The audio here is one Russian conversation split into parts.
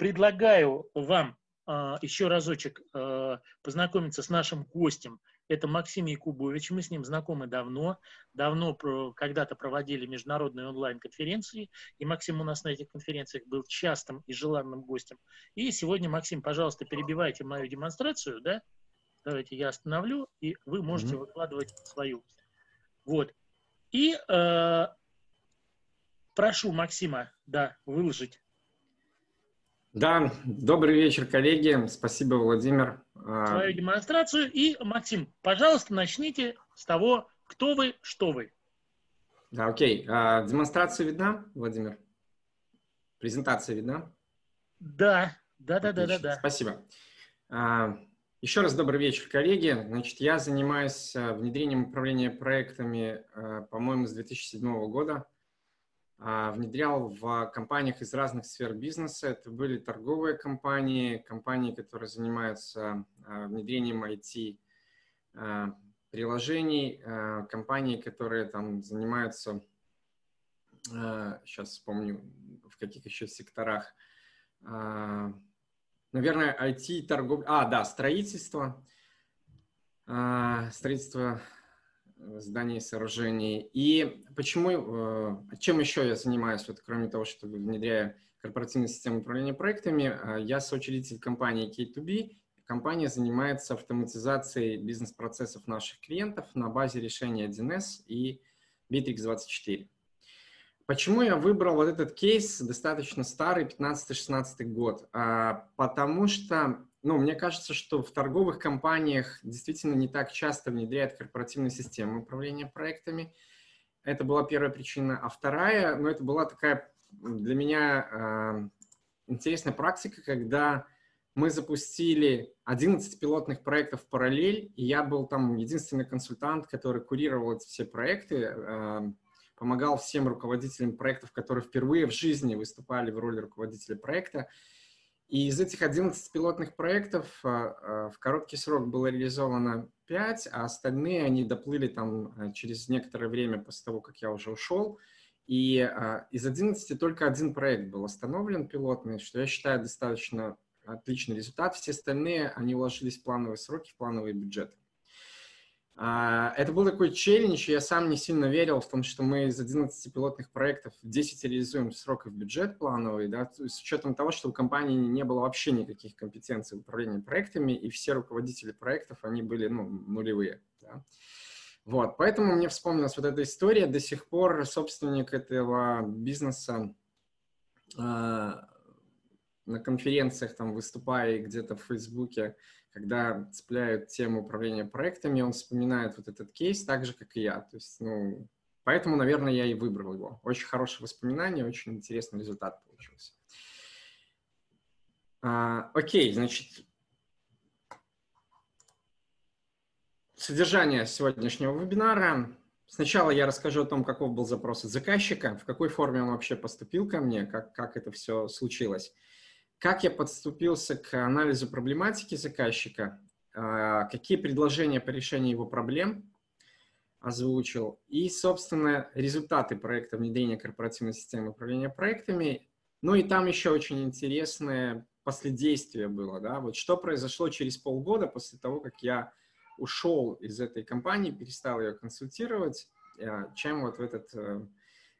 предлагаю вам а, еще разочек а, познакомиться с нашим гостем. Это Максим Якубович. Мы с ним знакомы давно. Давно когда-то проводили международные онлайн-конференции. И Максим у нас на этих конференциях был частым и желанным гостем. И сегодня, Максим, пожалуйста, перебивайте мою демонстрацию. Да? Давайте я остановлю, и вы можете mm-hmm. выкладывать свою. Вот. И э, прошу Максима, да, выложить да, добрый вечер, коллеги. Спасибо, Владимир. А, Свою демонстрацию. И, Максим, пожалуйста, начните с того, кто вы, что вы. Да, окей. А, демонстрация видна, Владимир? Презентация видна? Да, да, да, да, да, да. Спасибо. А, еще раз добрый вечер, коллеги. Значит, я занимаюсь внедрением управления проектами, по-моему, с 2007 года. А, внедрял в компаниях из разных сфер бизнеса. Это были торговые компании, компании, которые занимаются а, внедрением IT а, приложений, компании, которые там занимаются, сейчас вспомню, в каких еще секторах, наверное, IT, торговля, а, да, строительство, строительство зданий и сооружений. И почему, э, чем еще я занимаюсь, вот, кроме того, что внедряю корпоративную систему управления проектами, э, я соучредитель компании K2B. Компания занимается автоматизацией бизнес-процессов наших клиентов на базе решения 1С и Bittrex24. Почему я выбрал вот этот кейс, достаточно старый, 15-16 год? А, потому что ну, мне кажется, что в торговых компаниях действительно не так часто внедряют корпоративные системы управления проектами. Это была первая причина. А вторая, ну, это была такая для меня э, интересная практика, когда мы запустили 11 пилотных проектов в параллель, и я был там единственный консультант, который курировал эти все проекты, э, помогал всем руководителям проектов, которые впервые в жизни выступали в роли руководителя проекта. И из этих 11 пилотных проектов а, а, в короткий срок было реализовано 5, а остальные они доплыли там а, через некоторое время после того, как я уже ушел. И из 11 только один проект был остановлен пилотный, что я считаю достаточно отличный результат. Все остальные, они уложились в плановые сроки, в плановые бюджеты. А, это был такой челлендж, я сам не сильно верил в том, что мы из 11 пилотных проектов 10 реализуем в срок и в бюджет плановый, да, с учетом того, что у компании не было вообще никаких компетенций в управлении проектами, и все руководители проектов, они были ну, нулевые. Да. Вот, поэтому мне вспомнилась вот эта история. До сих пор собственник этого бизнеса э, на конференциях, там, выступая где-то в Фейсбуке, когда цепляют тему управления проектами, он вспоминает вот этот кейс так же, как и я. То есть, ну, поэтому, наверное, я и выбрал его. Очень хорошее воспоминание, очень интересный результат получился. А, окей, значит, содержание сегодняшнего вебинара. Сначала я расскажу о том, каков был запрос от заказчика, в какой форме он вообще поступил ко мне, как, как это все случилось как я подступился к анализу проблематики заказчика, а, какие предложения по решению его проблем озвучил, и, собственно, результаты проекта внедрения корпоративной системы управления проектами. Ну и там еще очень интересное последействие было, да, вот что произошло через полгода после того, как я ушел из этой компании, перестал ее консультировать, а, чем вот этот э,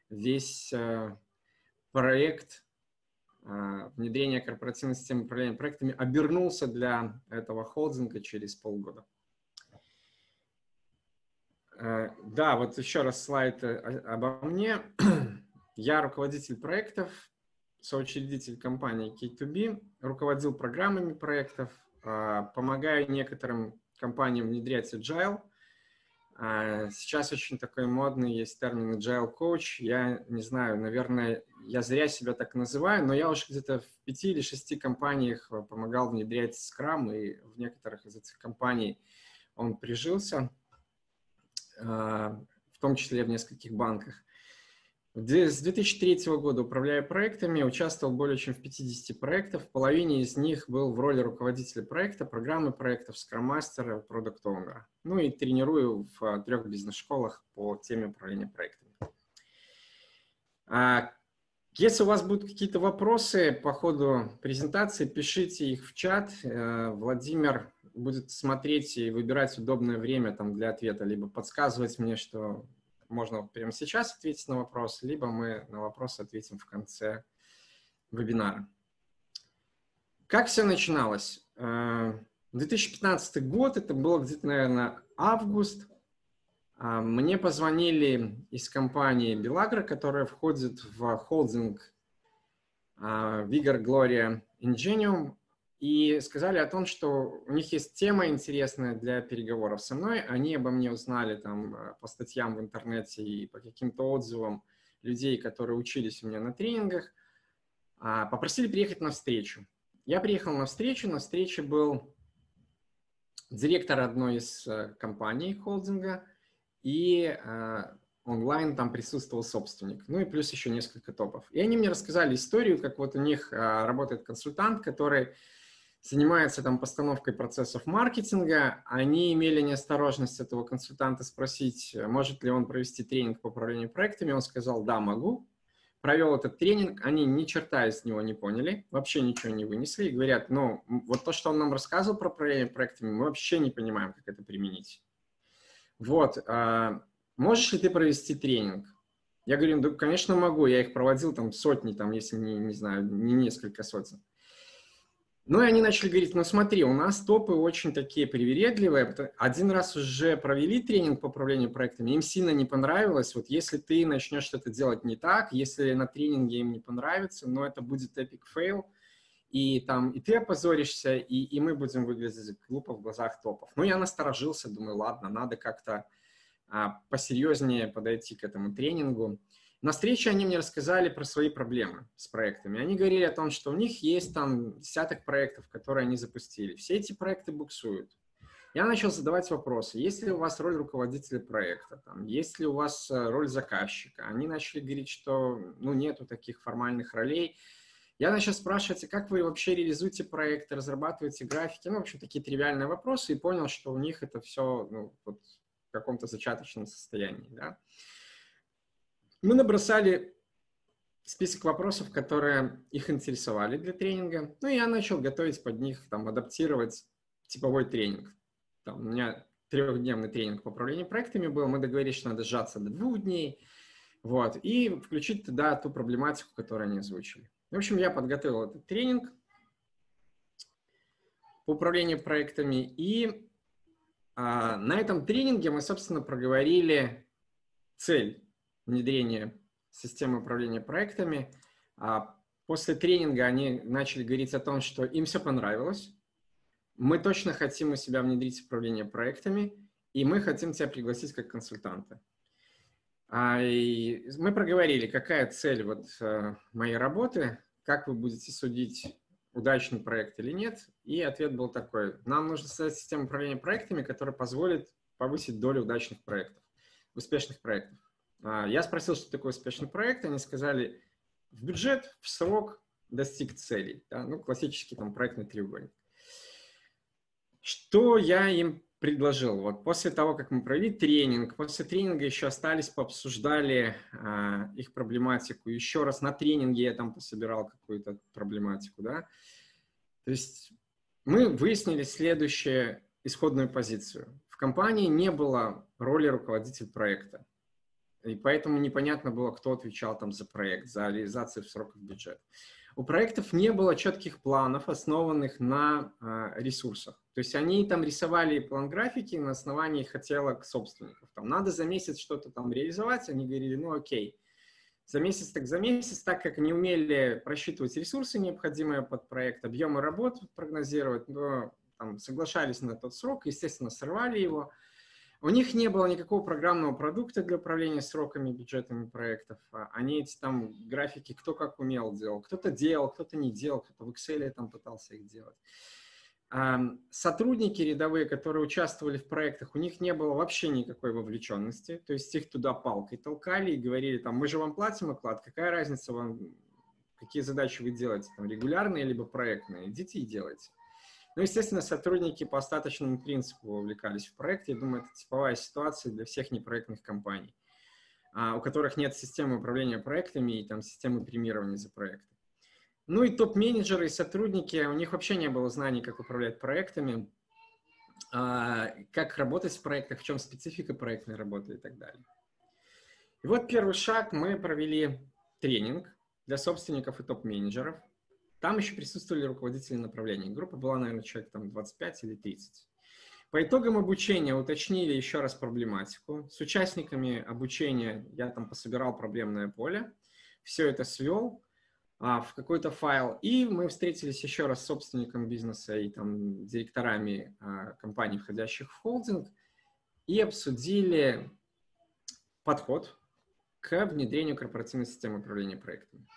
весь э, проект а, внедрение корпоративной системы управления проектами обернулся для этого холдинга через полгода. Э, да, вот еще раз слайд э, обо мне. Я руководитель проектов, соучредитель компании K2B, руководил программами проектов, а, помогаю некоторым компаниям внедрять agile – сейчас очень такой модный есть термин agile coach. Я не знаю, наверное, я зря себя так называю, но я уже где-то в пяти или шести компаниях э, помогал внедрять Scrum, и в некоторых из этих компаний он прижился, а, в том числе в нескольких банках. С 2003 года управляю проектами, участвовал более чем в 50 проектах. В половине из них был в роли руководителя проекта, программы проектов, скрам-мастера, продукт-оунера. Ну и тренирую в а, трех бизнес-школах по теме управления проектами. А Если у вас будут какие-то вопросы по ходу презентации, пишите их в чат. Э, Владимир будет смотреть и выбирать удобное время там, для ответа, либо подсказывать мне, что можно прямо сейчас ответить на вопрос, либо мы на вопрос ответим в конце вебинара. Как все начиналось? 2015 э, год, это было где-то, наверное, август. А, мне позвонили из компании Белагра, которая входит в холдинг а, Vigor Gloria Ingenium, и сказали о том, что у них есть тема интересная для переговоров со мной. Они обо мне узнали там э, по статьям в интернете и по каким-то отзывам людей, которые учились у меня на тренингах. А, попросили приехать на встречу. Я приехал на встречу. На встрече был директор одной из э, компаний холдинга и э, онлайн там присутствовал собственник, ну и плюс еще несколько топов. И они мне рассказали историю, как вот у них работает консультант, который занимается там постановкой процессов маркетинга, они имели неосторожность этого консультанта спросить, может ли он провести тренинг по управлению проектами. Он сказал, да, могу. Провел этот тренинг, они ни черта из него не поняли, вообще ничего не вынесли и говорят, ну, вот то, что он нам рассказывал про управление проектами, мы вообще не понимаем, как это применить. Вот, а, можешь ли ты провести тренинг? Я говорю, да, конечно, могу, я их проводил там сотни, там, если не, не знаю, не несколько сотен. Ну и они начали говорить, ну смотри, у нас топы очень такие привередливые. Один раз уже провели тренинг по управлению проектами, им сильно не понравилось. Вот если ты начнешь что-то делать не так, если на тренинге им не понравится, но это будет epic fail, и там и ты опозоришься, и, и мы будем выглядеть глупо в глазах топов. Ну я насторожился, думаю, ладно, надо как-то а, посерьезнее подойти к этому тренингу. На встрече они мне рассказали про свои проблемы с проектами. Они говорили о том, что у них есть там десяток проектов, которые они запустили. Все эти проекты буксуют. Я начал задавать вопросы. Есть ли у вас роль руководителя проекта? Там, есть ли у вас э, роль заказчика? Они начали говорить, что ну, нету таких формальных ролей. Я начал спрашивать, а как вы вообще реализуете проекты, разрабатываете графики? Ну, в общем, такие тривиальные вопросы. И понял, что у них это все ну, вот, в каком-то зачаточном состоянии. Да? Мы набросали список вопросов, которые их интересовали для тренинга. Ну, я начал готовить под них, там, адаптировать типовой тренинг. Там, у меня трехдневный тренинг по управлению проектами был. Мы договорились, что надо сжаться до двух дней. Вот, и включить туда ту проблематику, которую они озвучили. В общем, я подготовил этот тренинг по управлению проектами. И а, на этом тренинге мы, собственно, проговорили цель внедрения системы управления проектами. А после тренинга они начали говорить о том, что им все понравилось. Мы точно хотим у себя внедрить управление проектами, и мы хотим тебя пригласить как консультанта. А, и мы проговорили, какая цель вот э, моей работы, как вы будете судить, удачный проект или нет. И ответ был такой. Нам нужно создать систему управления проектами, которая позволит повысить долю удачных проектов, успешных проектов. А, я спросил, что такое успешный проект, они сказали, в бюджет, в срок достиг целей. Да? Ну, классический там проектный треугольник. Что я им предложил? Вот после того, как мы провели тренинг, после тренинга еще остались, пообсуждали а, их проблематику. Еще раз на тренинге я там пособирал какую-то проблематику, да. То есть мы выяснили следующую исходную позицию. В компании не было роли руководителя проекта. И поэтому непонятно было, кто отвечал там за проект, за реализацию в сроках бюджета. У проектов не было четких планов, основанных на э, ресурсах. То есть они там рисовали план графики на основании хотелок собственников. Там надо за месяц что-то там реализовать, они говорили, ну окей, за месяц так за месяц, так как не умели просчитывать ресурсы, необходимые под проект, объемы работ прогнозировать, но там, соглашались на тот срок, естественно, срывали его. У них не было никакого программного продукта для управления сроками, бюджетами проектов. А они эти там графики кто как умел делал. Кто-то делал, кто-то не делал, кто-то в Excel там пытался их делать. Сотрудники рядовые, которые участвовали в проектах, у них не было вообще никакой вовлеченности. То есть их туда палкой толкали и говорили, там, мы же вам платим оклад, какая разница вам, какие задачи вы делаете, там, регулярные либо проектные, идите и делайте. Ну, естественно, сотрудники по остаточному принципу вовлекались в проект. Я думаю, это типовая ситуация для всех непроектных компаний. а, у которых нет системы управления проектами и там системы премирования за проекты. Ну и топ-менеджеры и сотрудники, у них вообще не было знаний, как управлять проектами, а, как работать в проектах, в чем специфика проектной работы и так далее. И вот первый шаг, мы провели тренинг для собственников и топ-менеджеров. Там еще присутствовали руководители направлений. Группа была, наверное, человек там 25 или 30. По итогам обучения уточнили еще раз проблематику. С участниками обучения я там пособирал проблемное поле, все это свел а, в какой-то файл, и мы встретились еще раз с собственником бизнеса и там директорами а, компаний, входящих в холдинг, и обсудили подход к внедрению корпоративной системы управления проектами.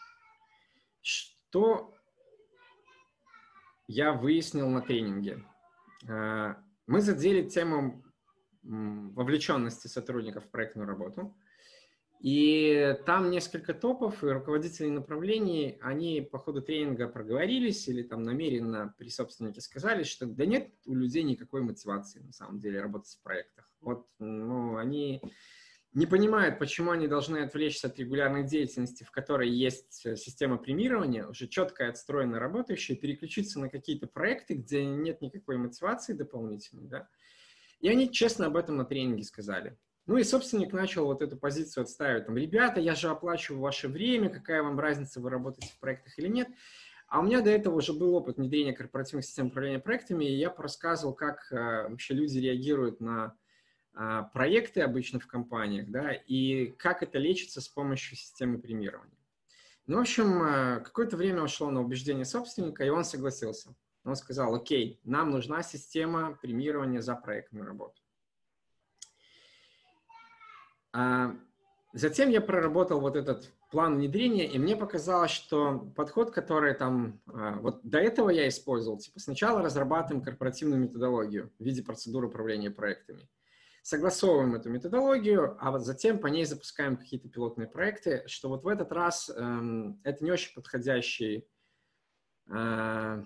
Что я выяснил на тренинге? А, мы задели тему вовлеченности сотрудников в проектную работу. И там несколько топов и руководителей направлений, они по ходу тренинга проговорились или там намеренно при собственнике сказали, что да нет у людей никакой мотивации на самом деле работать в проектах. Вот, ну, они не понимают, почему они должны отвлечься от регулярной деятельности, в которой есть э, система премирования, уже четко отстроена работающая, переключиться на какие-то проекты, где нет никакой мотивации дополнительной, да. И они честно об этом на тренинге сказали. Ну и собственник начал вот эту позицию отстаивать. Там, ребята, я же оплачиваю ваше время, какая вам разница, вы работаете в проектах или нет. А у меня до этого уже был опыт внедрения корпоративных систем управления проектами, и я рассказывал, как э, вообще люди реагируют на проекты обычно в компаниях, да, и как это лечится с помощью системы премирования. Ну, в общем, а, какое-то время ушло на убеждение собственника, и он согласился. Он сказал, окей, нам нужна система премирования за проектную работу. А затем я проработал вот этот план внедрения, и мне показалось, что подход, который там, вот до этого я использовал, типа сначала разрабатываем корпоративную методологию в виде процедуры управления проектами – согласовываем эту методологию, а вот затем по ней запускаем какие-то пилотные проекты, что вот в этот раз эм, это не очень подходящий, э,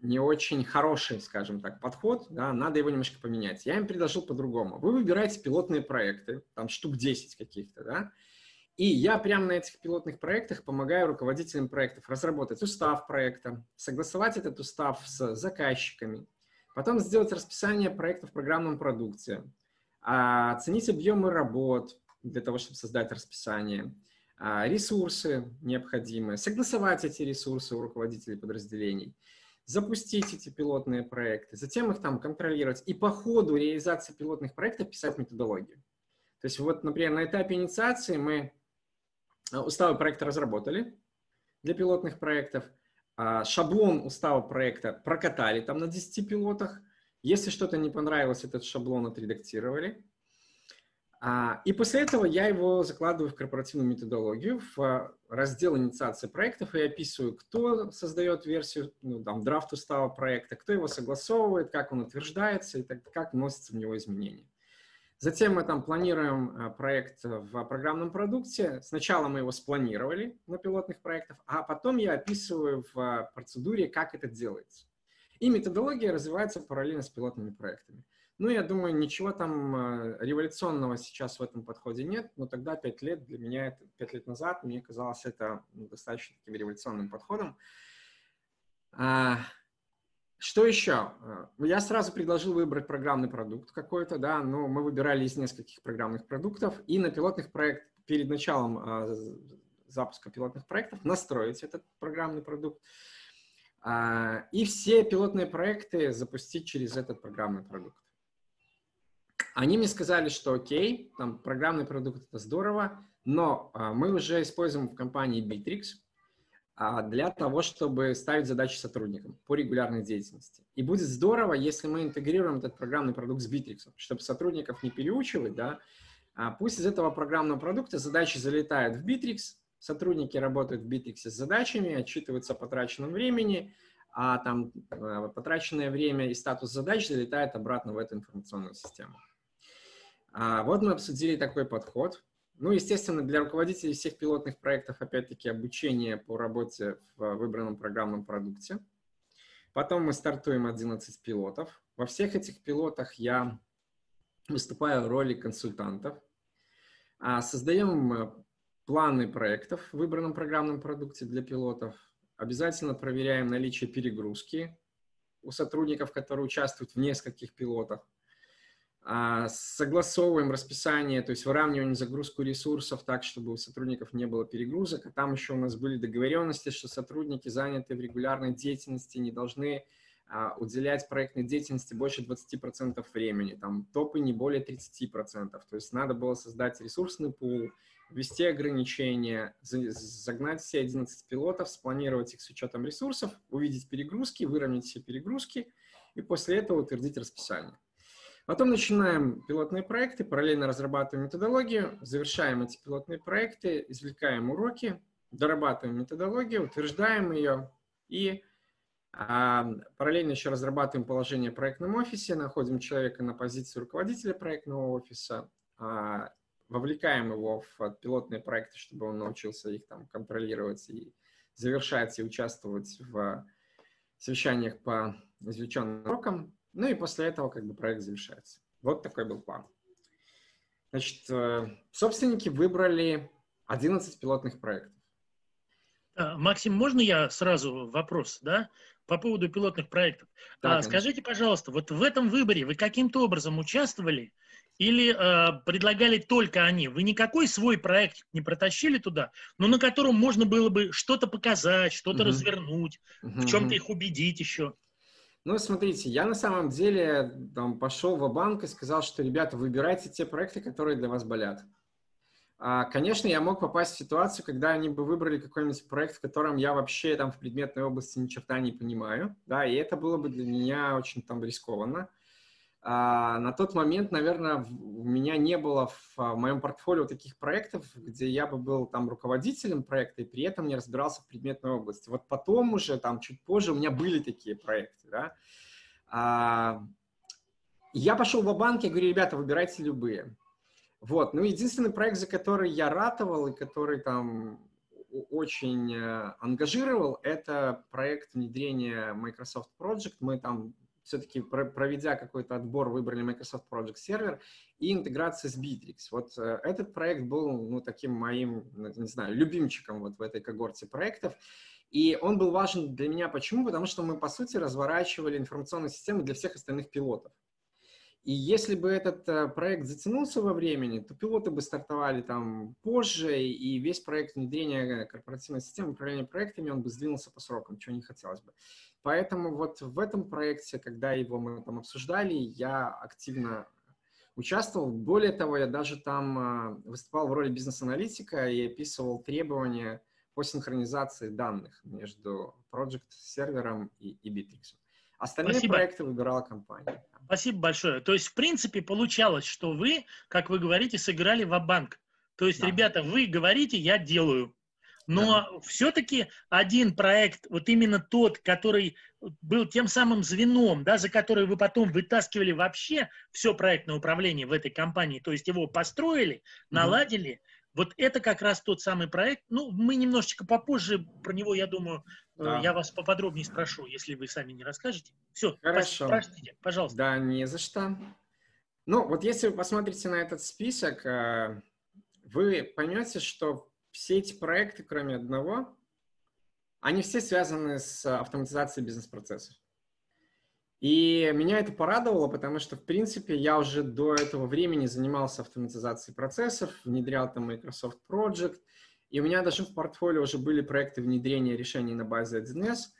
не очень хороший, скажем так, подход, да, надо его немножко поменять. Я им предложил по-другому. Вы выбираете пилотные проекты, там штук 10 каких-то, да, и я прямо на этих пилотных проектах помогаю руководителям проектов разработать устав проекта, согласовать этот устав с заказчиками, Потом сделать расписание проектов в программном продукте, а, оценить объемы работ для того, чтобы создать расписание, а, ресурсы необходимые, согласовать эти ресурсы у руководителей подразделений, запустить эти пилотные проекты, затем их там контролировать. И по ходу реализации пилотных проектов писать методологию. То есть вот, например, на этапе инициации мы а, уставы проекта разработали для пилотных проектов – шаблон устава проекта прокатали там на 10 пилотах. Если что-то не понравилось, этот шаблон отредактировали. А, и после этого я его закладываю в корпоративную методологию, в раздел инициации проектов и описываю, кто создает версию, ну, там, драфт устава проекта, кто его согласовывает, как он утверждается и так, как вносятся в него изменения. Затем мы там планируем э, проект в программном продукте. Сначала мы его спланировали на пилотных проектах, а потом я описываю в э, процедуре, как это делается. И методология развивается параллельно с пилотными проектами. Ну, я думаю, ничего там э, революционного сейчас в этом подходе нет, но тогда пять лет для меня, пять лет назад, мне казалось это ну, достаточно таким революционным подходом. Что еще? Э, я сразу предложил выбрать программный продукт какой-то, да, но мы выбирали из нескольких программных продуктов, и на пилотных проектах, перед началом а, запуска пилотных проектов, настроить этот программный продукт, а, и все пилотные проекты запустить через этот программный продукт. Они мне сказали, что окей, там программный продукт это здорово, но а, мы уже используем в компании Bittrex, для того, чтобы ставить задачи сотрудникам по регулярной деятельности. И будет здорово, если мы интегрируем этот программный продукт с Bittrex, чтобы сотрудников не переучивать, да, а пусть из этого программного продукта задачи залетают в Bittrex, сотрудники работают в Bittrex с задачами, отчитываются о потраченном времени, а там э, потраченное время и статус задач залетает обратно в эту информационную систему. А вот мы обсудили такой подход. Ну, естественно, для руководителей всех пилотных проектов, опять-таки, обучение по работе в выбранном программном продукте. Потом мы стартуем 11 пилотов. Во всех этих пилотах я выступаю в роли консультантов. А, создаем э, планы проектов в выбранном программном продукте для пилотов. Обязательно проверяем наличие перегрузки у сотрудников, которые участвуют в нескольких пилотах. А, согласовываем расписание, то есть выравниваем загрузку ресурсов так, чтобы у сотрудников не было перегрузок. А там еще у нас были договоренности, что сотрудники, занятые в регулярной деятельности, не должны а, уделять проектной деятельности больше 20% времени, там топы не более 30%. То есть надо было создать ресурсный пул, ввести ограничения, загнать все 11 пилотов, спланировать их с учетом ресурсов, увидеть перегрузки, выровнять все перегрузки и после этого утвердить расписание. Потом начинаем пилотные проекты, параллельно разрабатываем методологию, завершаем эти пилотные проекты, извлекаем уроки, дорабатываем методологию, утверждаем ее и а, параллельно еще разрабатываем положение в проектном офисе, находим человека на позиции руководителя проектного офиса, а, вовлекаем его в пилотные проекты, чтобы он научился их там контролировать и завершать и участвовать в совещаниях по извлеченным урокам. Ну и после этого как бы проект завершается. Вот такой был план. Значит, э, собственники выбрали 11 пилотных проектов. А, Максим, можно я сразу вопрос, да, по поводу пилотных проектов? Да, а, скажите, пожалуйста, вот в этом выборе вы каким-то образом участвовали или э, предлагали только они? Вы никакой свой проект не протащили туда, но на котором можно было бы что-то показать, что-то угу. развернуть, угу. в чем-то их убедить еще? Ну, смотрите, я на самом деле там, пошел в банк и сказал, что, ребята, выбирайте те проекты, которые для вас болят. А, конечно, я мог попасть в ситуацию, когда они бы выбрали какой-нибудь проект, в котором я вообще там в предметной области ни черта не понимаю, да, и это было бы для меня очень там рискованно. А, на тот момент, наверное, у меня не было в, а, моем портфолио таких проектов, где я бы был там руководителем проекта и при этом не разбирался в предметной области. Вот потом уже, там, чуть позже у меня были такие проекты, да. А, я пошел в банк и говорю, ребята, выбирайте любые. Вот, ну, единственный проект, за который я ратовал и который там очень э, ангажировал, это проект внедрения Microsoft Project. Мы там все-таки проведя какой-то отбор, выбрали Microsoft Project Server и интеграция с Bittrex. Вот э, этот проект был, ну, таким моим, ну, не знаю, любимчиком вот в этой когорте проектов. И он был важен для меня. Почему? Потому что мы, по сути, разворачивали информационные системы для всех остальных пилотов. И если бы этот э, проект затянулся во времени, то пилоты бы стартовали там позже, и весь проект внедрения корпоративной системы управления проектами, он бы сдвинулся по срокам, чего не хотелось бы. Поэтому вот в этом проекте, когда его мы там обсуждали, я активно участвовал. Более того, я даже там а, выступал в роли бизнес-аналитика и описывал требования по синхронизации данных между проект-сервером и, и Bittrex. Остальные Спасибо. проекты выбирала компания. Спасибо большое. То есть, в принципе, получалось, что вы, как вы говорите, сыграли в банк То есть, да. ребята, вы говорите, я делаю. Но да. все-таки один проект, вот именно тот, который был тем самым звеном, да, за который вы потом вытаскивали вообще все проектное управление в этой компании, то есть его построили, наладили, mm вот это как раз тот самый проект. Ну, мы немножечко попозже про него, я думаю, э, да. я вас поподробнее спрошу, если вы сами не расскажете. Все, Хорошо. простите, пожалуйста. Да, не за что. Ну, вот если вы посмотрите на этот список, э, вы поймете, что все эти проекты, кроме одного, они все связаны с автоматизацией бизнес-процессов. И меня это порадовало, потому что, в принципе, я уже до этого времени занимался автоматизацией процессов, внедрял там Microsoft Project, и у меня даже в портфолио уже были проекты внедрения решений на базе 1С.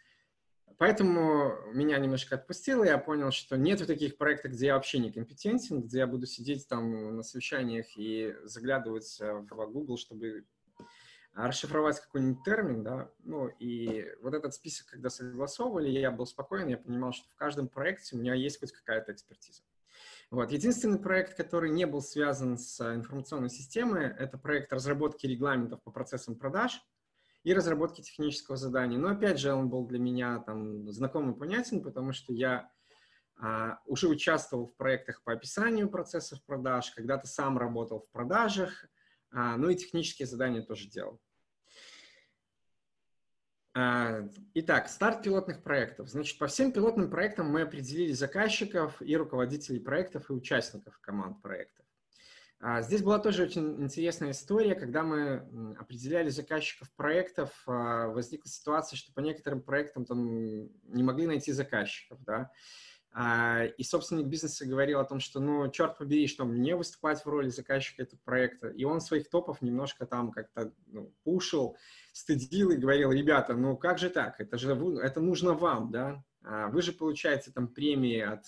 Поэтому меня немножко отпустило, я понял, что нет таких проектов, где я вообще не компетентен, где я буду сидеть там на совещаниях и заглядывать в Google, чтобы расшифровать какой-нибудь термин, да, ну, и вот этот список, когда согласовывали, я был спокоен, я понимал, что в каждом проекте у меня есть хоть какая-то экспертиза. Вот. Единственный проект, который не был связан с информационной системой, это проект разработки регламентов по процессам продаж и разработки технического задания. Но опять же, он был для меня там знаком и понятен, потому что я а, уже участвовал в проектах по описанию процессов продаж, когда-то сам работал в продажах, а, ну и технические задания тоже делал. А, итак, старт пилотных проектов. Значит, по всем пилотным проектам мы определили заказчиков и руководителей проектов и участников команд проектов. А, здесь была тоже очень интересная история, когда мы определяли заказчиков проектов, а, возникла ситуация, что по некоторым проектам там не могли найти заказчиков, да, и собственник бизнеса говорил о том, что, ну, черт побери, что мне выступать в роли заказчика этого проекта. И он своих топов немножко там как-то ну, пушил, стыдил и говорил, ребята, ну как же так? Это же это нужно вам, да? Вы же получаете там премии от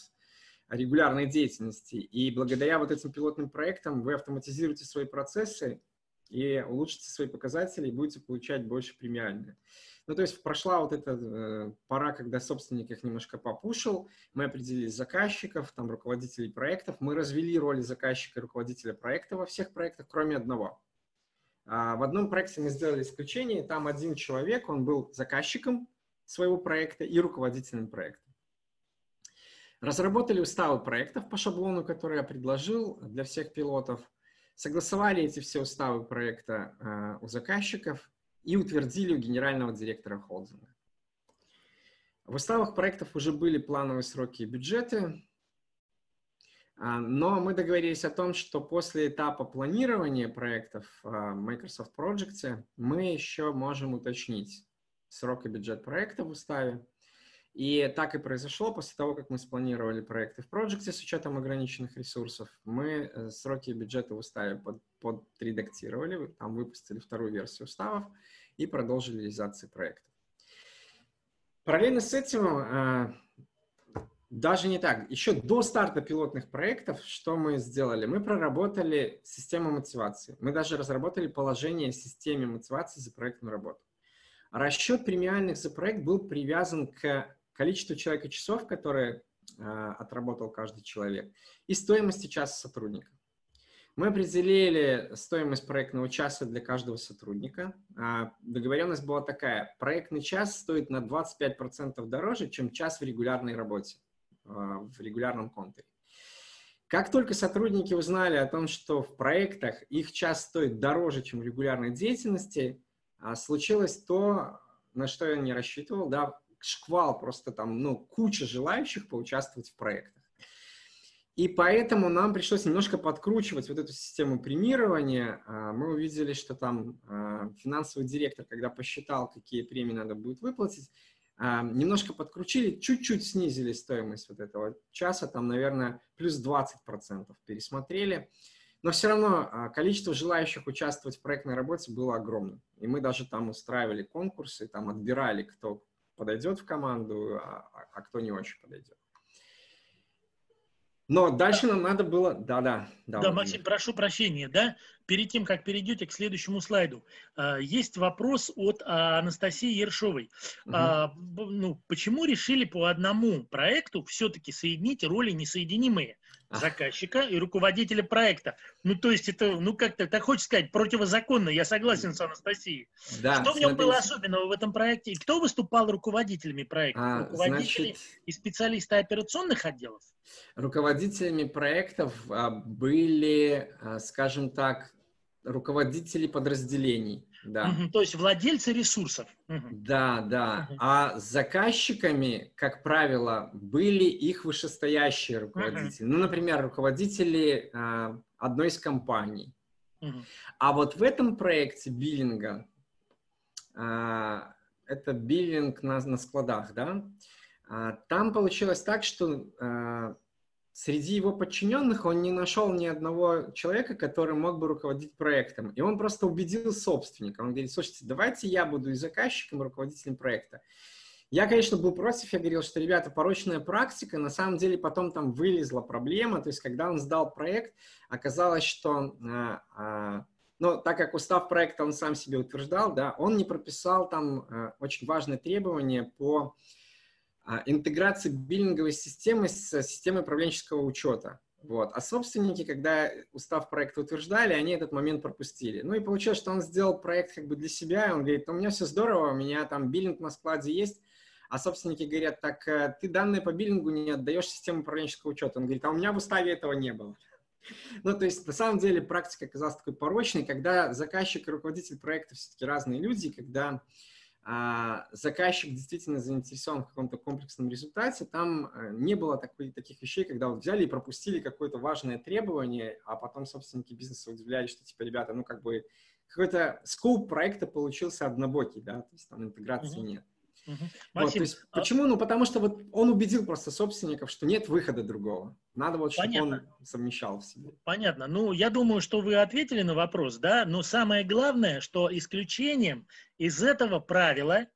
регулярной деятельности. И благодаря вот этим пилотным проектам вы автоматизируете свои процессы и улучшите свои показатели и будете получать больше премиальные. Ну, то есть прошла вот эта э, пора, когда собственник их немножко попушил, мы определили заказчиков, там, руководителей проектов, мы развели роли заказчика и руководителя проекта во всех проектах, кроме одного. А в одном проекте мы сделали исключение, там один человек, он был заказчиком своего проекта и руководителем проекта. Разработали уставы проектов по шаблону, который я предложил для всех пилотов. Согласовали эти все уставы проекта э, у заказчиков и утвердили у генерального директора холдинга. В уставах проектов уже были плановые сроки и бюджеты, а, но мы договорились о том, что после этапа планирования проектов в Microsoft Project мы еще можем уточнить срок и бюджет проекта в уставе. И так и произошло после того, как мы спланировали проекты в проекте с учетом ограниченных ресурсов. Мы э, сроки бюджета в уставе под, подредактировали, там выпустили вторую версию уставов и продолжили реализацию проектов. Параллельно с этим, э, даже не так, еще до старта пилотных проектов, что мы сделали? Мы проработали систему мотивации. Мы даже разработали положение в системе мотивации за проектную работу. Расчет премиальных за проект был привязан к количество человека часов, которые э, отработал каждый человек, и стоимости часа сотрудника. Мы определили стоимость проектного часа для каждого сотрудника. А, договоренность была такая. Проектный час стоит на 25% дороже, чем час в регулярной работе, а, в регулярном контуре. Как только сотрудники узнали о том, что в проектах их час стоит дороже, чем в регулярной деятельности, а, случилось то, на что я не рассчитывал. Да, шквал, просто там, ну, куча желающих поучаствовать в проектах. И поэтому нам пришлось немножко подкручивать вот эту систему премирования. А, мы увидели, что там а, финансовый директор, когда посчитал, какие премии надо будет выплатить, а, немножко подкрутили, чуть-чуть снизили стоимость вот этого часа, там, наверное, плюс 20% пересмотрели. Но все равно количество желающих участвовать в проектной работе было огромным. И мы даже там устраивали конкурсы, там отбирали, кто подойдет в команду, а, а, а кто не очень подойдет. Но дальше нам надо было... Да-да. Да, да Максим, прошу прощения, да? Перед тем, как перейдете к следующему слайду, а, есть вопрос от Анастасии Ершовой. Угу. Ну, почему решили по одному проекту все-таки соединить роли несоединимые? заказчика и руководителя проекта. Ну, то есть это, ну, как-то, так хочется сказать, противозаконно, я согласен с Анастасией. Да, Что в нем было особенного в этом проекте? И кто выступал руководителями проекта? А, Руководители значит, и специалисты операционных отделов? Руководителями проектов а, были, а, скажем так, руководители подразделений. Да. Угу, то есть владельцы ресурсов. Угу. Да, да. Угу. А заказчиками, как правило, были их вышестоящие руководители. Угу. Ну, например, руководители э, одной из компаний. Угу. А вот в этом проекте биллинга, э, это биллинг на, на складах, да, э, там получилось так, что э, среди его подчиненных он не нашел ни одного человека, который мог бы руководить проектом. И он просто убедил собственника. Он говорит, слушайте, давайте я буду и заказчиком, и руководителем проекта. Я, конечно, был против, я говорил, что, ребята, порочная практика, на самом деле потом там вылезла проблема, то есть когда он сдал проект, оказалось, что, а, а, ну, так как устав проекта он сам себе утверждал, да, он не прописал там а, очень важное требование по а, интеграции биллинговой системы с системой управленческого учета. Вот. А собственники, когда устав проекта утверждали, они этот момент пропустили. Ну и получилось, что он сделал проект как бы для себя, и он говорит, у меня все здорово, у меня там биллинг на складе есть, а собственники говорят, так э, ты данные по биллингу не отдаешь систему управленческого учета. Он говорит, а у меня в уставе этого не было. Ну, то есть, на самом деле, практика оказалась такой порочной, когда заказчик и руководитель проекта все-таки разные люди, когда а заказчик действительно заинтересован в каком-то комплексном результате, там э, не было такой, таких вещей, когда вот взяли и пропустили какое-то важное требование, а потом собственники бизнеса удивлялись, что типа, ребята, ну как бы какой-то скоп проекта получился однобокий, да, то есть там интеграции mm-hmm. нет. Угу. Вот, то есть, а... Почему? Ну, потому что вот он убедил просто собственников, что нет выхода другого. Надо вот, чтобы Понятно. он совмещал в себе. Понятно. Ну, я думаю, что вы ответили на вопрос, да, но самое главное, что исключением из этого правила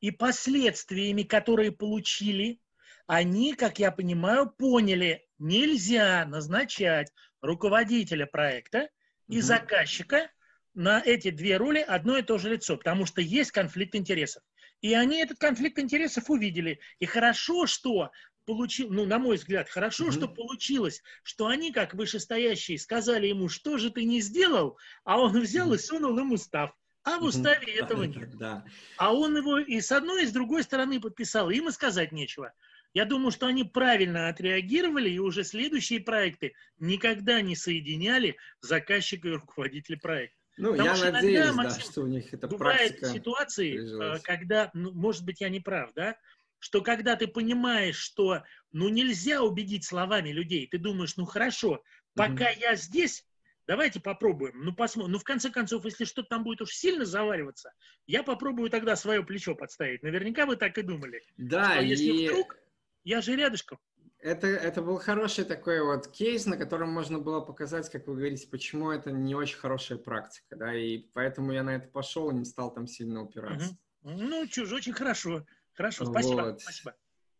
и последствиями, которые получили, они, как я понимаю, поняли, нельзя назначать руководителя проекта и угу. заказчика на эти две роли одно и то же лицо, потому что есть конфликт интересов. И они этот конфликт интересов увидели. И хорошо, что получил, ну, на мой взгляд, хорошо, mm-hmm. что получилось, что они, как вышестоящие, сказали ему, что же ты не сделал, а он взял mm-hmm. и сунул им устав. А в уставе mm-hmm. этого нет. Да. А он его и с одной, и с другой стороны подписал. Им и сказать нечего. Я думаю, что они правильно отреагировали, и уже следующие проекты никогда не соединяли заказчика и руководителя проекта. Ну, Потому я что надеюсь, иногда, Максим, да, что у них это бывают ситуации. Э, когда, ну, может быть, я не прав, да, что когда ты понимаешь, что ну нельзя убедить словами людей, ты думаешь, ну хорошо, пока mm-hmm. я здесь, давайте попробуем, ну посмотрим, ну в конце концов, если что-то там будет уж сильно завариваться, я попробую тогда свое плечо подставить. Наверняка вы так и думали. Да, что, если и... вдруг, я же рядышком это, это был хороший такой вот кейс, на котором можно было показать, как вы говорите, почему это не очень хорошая практика, да, и поэтому я на это пошел и не стал там сильно упираться. Угу. Ну, чужо, очень хорошо. Хорошо, спасибо. Вот. спасибо.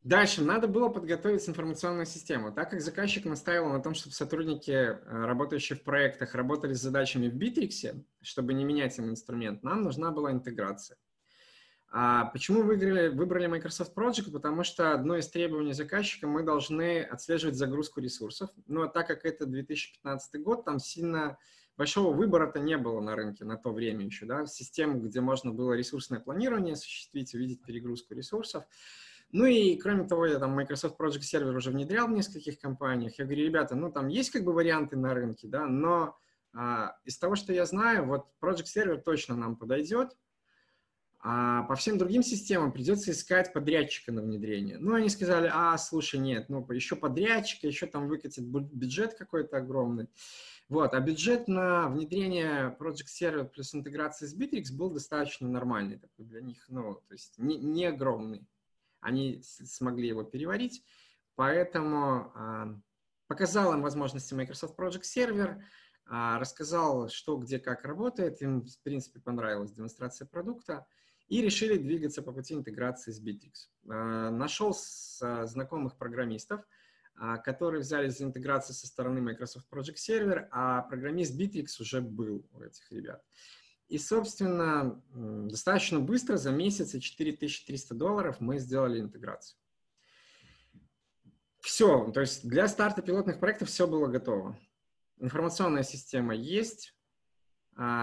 Дальше надо было подготовить информационную систему. Так как заказчик настаивал на том, чтобы сотрудники, э, работающие в проектах, работали с задачами в Bittrex, чтобы не менять им инструмент, нам нужна была интеграция. А почему выиграли, выбрали Microsoft Project? Потому что одно из требований заказчика мы должны отслеживать загрузку ресурсов. Но так как это 2015 год, там сильно большого выбора-то не было на рынке на то время еще. Да? Систем, где можно было ресурсное планирование осуществить, увидеть перегрузку ресурсов. Ну и кроме того, я там Microsoft Project Server уже внедрял в нескольких компаниях. Я говорю, ребята, ну там есть как бы варианты на рынке, да, но а, из того, что я знаю, вот Project Server точно нам подойдет, а по всем другим системам придется искать подрядчика на внедрение. Ну, они сказали, а, слушай, нет, ну, еще подрядчика, еще там выкатит бюджет какой-то огромный. Вот, а бюджет на внедрение Project Server плюс интеграции с Bittrex был достаточно нормальный такой для них, ну, то есть не, не огромный. Они смогли его переварить, поэтому а, показал им возможности Microsoft Project Server, а, рассказал, что, где, как работает. Им, в принципе, понравилась демонстрация продукта и решили двигаться по пути интеграции с Bittrex. А, нашел а, знакомых программистов, а, которые взялись за интеграцию со стороны Microsoft Project Server, а программист Bittrex уже был у этих ребят. И, собственно, достаточно быстро, за месяц и 4300 долларов мы сделали интеграцию. Все, то есть для старта пилотных проектов все было готово. Информационная система есть,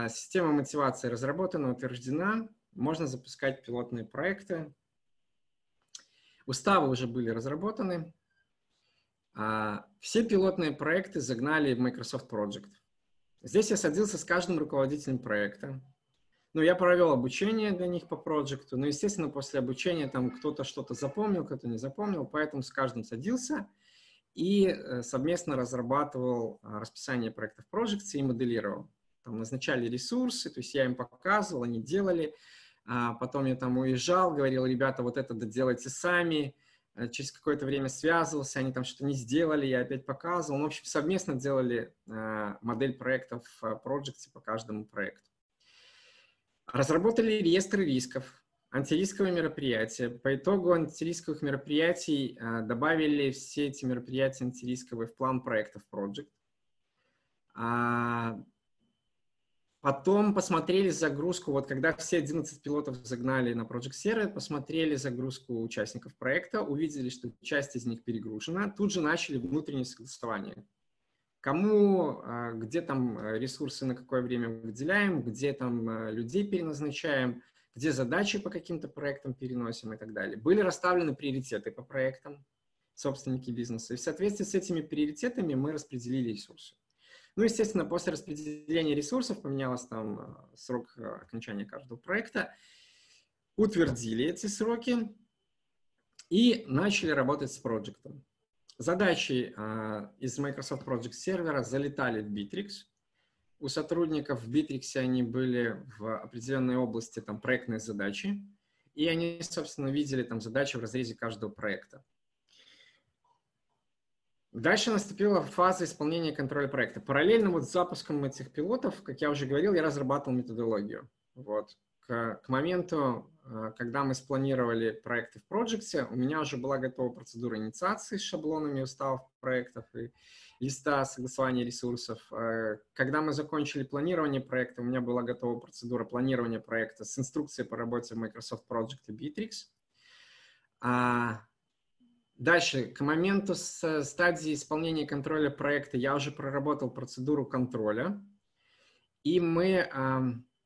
система мотивации разработана, утверждена, можно запускать пилотные проекты. Уставы уже были разработаны. А все пилотные проекты загнали в Microsoft Project. Здесь я садился с каждым руководителем проекта. Ну, я провел обучение для них по проекту, но, естественно, после обучения там кто-то что-то запомнил, кто-то не запомнил, поэтому с каждым садился и э, совместно разрабатывал а, расписание проектов в Project и моделировал. Там назначали ресурсы, то есть я им показывал, они делали, потом я там уезжал, говорил, ребята, вот это доделайте сами. Э, через какое-то время связывался, они там что-то не сделали, я опять показывал. Ну, в общем, совместно делали э, модель проектов в Project по каждому проекту. Разработали реестры рисков, антирисковые мероприятия. По итогу антирисковых мероприятий э, добавили все эти мероприятия антирисковые в план проектов Project. Потом посмотрели загрузку, вот когда все 11 пилотов загнали на Project Server, посмотрели загрузку участников проекта, увидели, что часть из них перегружена, тут же начали внутреннее согласование. Кому, а, где там э, ресурсы на какое время выделяем, где там э, людей переназначаем, где задачи по каким-то проектам переносим и так далее. Были расставлены приоритеты по проектам, собственники бизнеса. И в соответствии с этими приоритетами мы распределили ресурсы. Ну, естественно, после распределения ресурсов поменялся там э, срок э, окончания каждого проекта. утвердили эти сроки и начали работать с проектом. Задачи э, из Microsoft Project сервера залетали в Bittrex. У сотрудников в Bittrex они были в определенной области там, проектной задачи, и они, собственно, видели там задачи в разрезе каждого проекта. Дальше наступила фаза исполнения контроля проекта. Параллельно вот с запуском этих пилотов, как я уже говорил, я разрабатывал методологию. Вот. К, к моменту, э, когда мы спланировали проекты в проекте, у меня уже была готова процедура инициации с шаблонами уставов проектов и листа согласования ресурсов. Э, когда мы закончили планирование проекта, у меня была готова процедура планирования проекта с инструкцией по работе в Microsoft Project и Bittrex. Дальше, к моменту с стадии исполнения контроля проекта я уже проработал процедуру контроля, и мы э,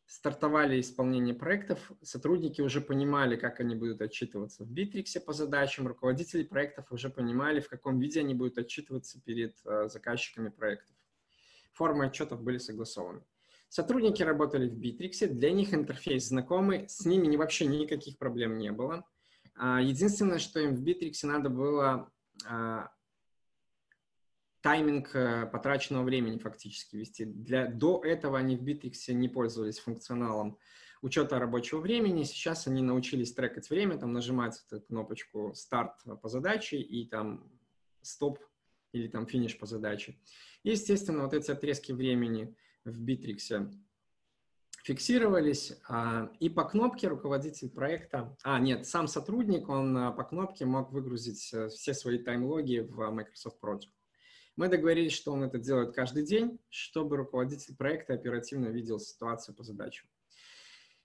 стартовали исполнение проектов. Сотрудники уже понимали, как они будут отчитываться в Битриксе по задачам, руководители проектов уже понимали, в каком виде они будут отчитываться перед э, заказчиками проектов. Формы отчетов были согласованы. Сотрудники работали в Битриксе, для них интерфейс знакомый, с ними вообще никаких проблем не было. А, единственное, что им в Битриксе надо было а, тайминг э, потраченного времени фактически вести. Для, до этого они в Битриксе не пользовались функционалом учета рабочего времени. Сейчас они научились трекать время, там нажимать эту кнопочку «Старт» по задаче и там «Стоп» или там «Финиш» по задаче. И, естественно, вот эти отрезки времени в Битриксе фиксировались, а, и по кнопке руководитель проекта, а нет, сам сотрудник, он а, по кнопке мог выгрузить э, все свои таймлоги в Microsoft Project. Мы договорились, что он это делает каждый день, чтобы руководитель проекта оперативно видел ситуацию по задачам.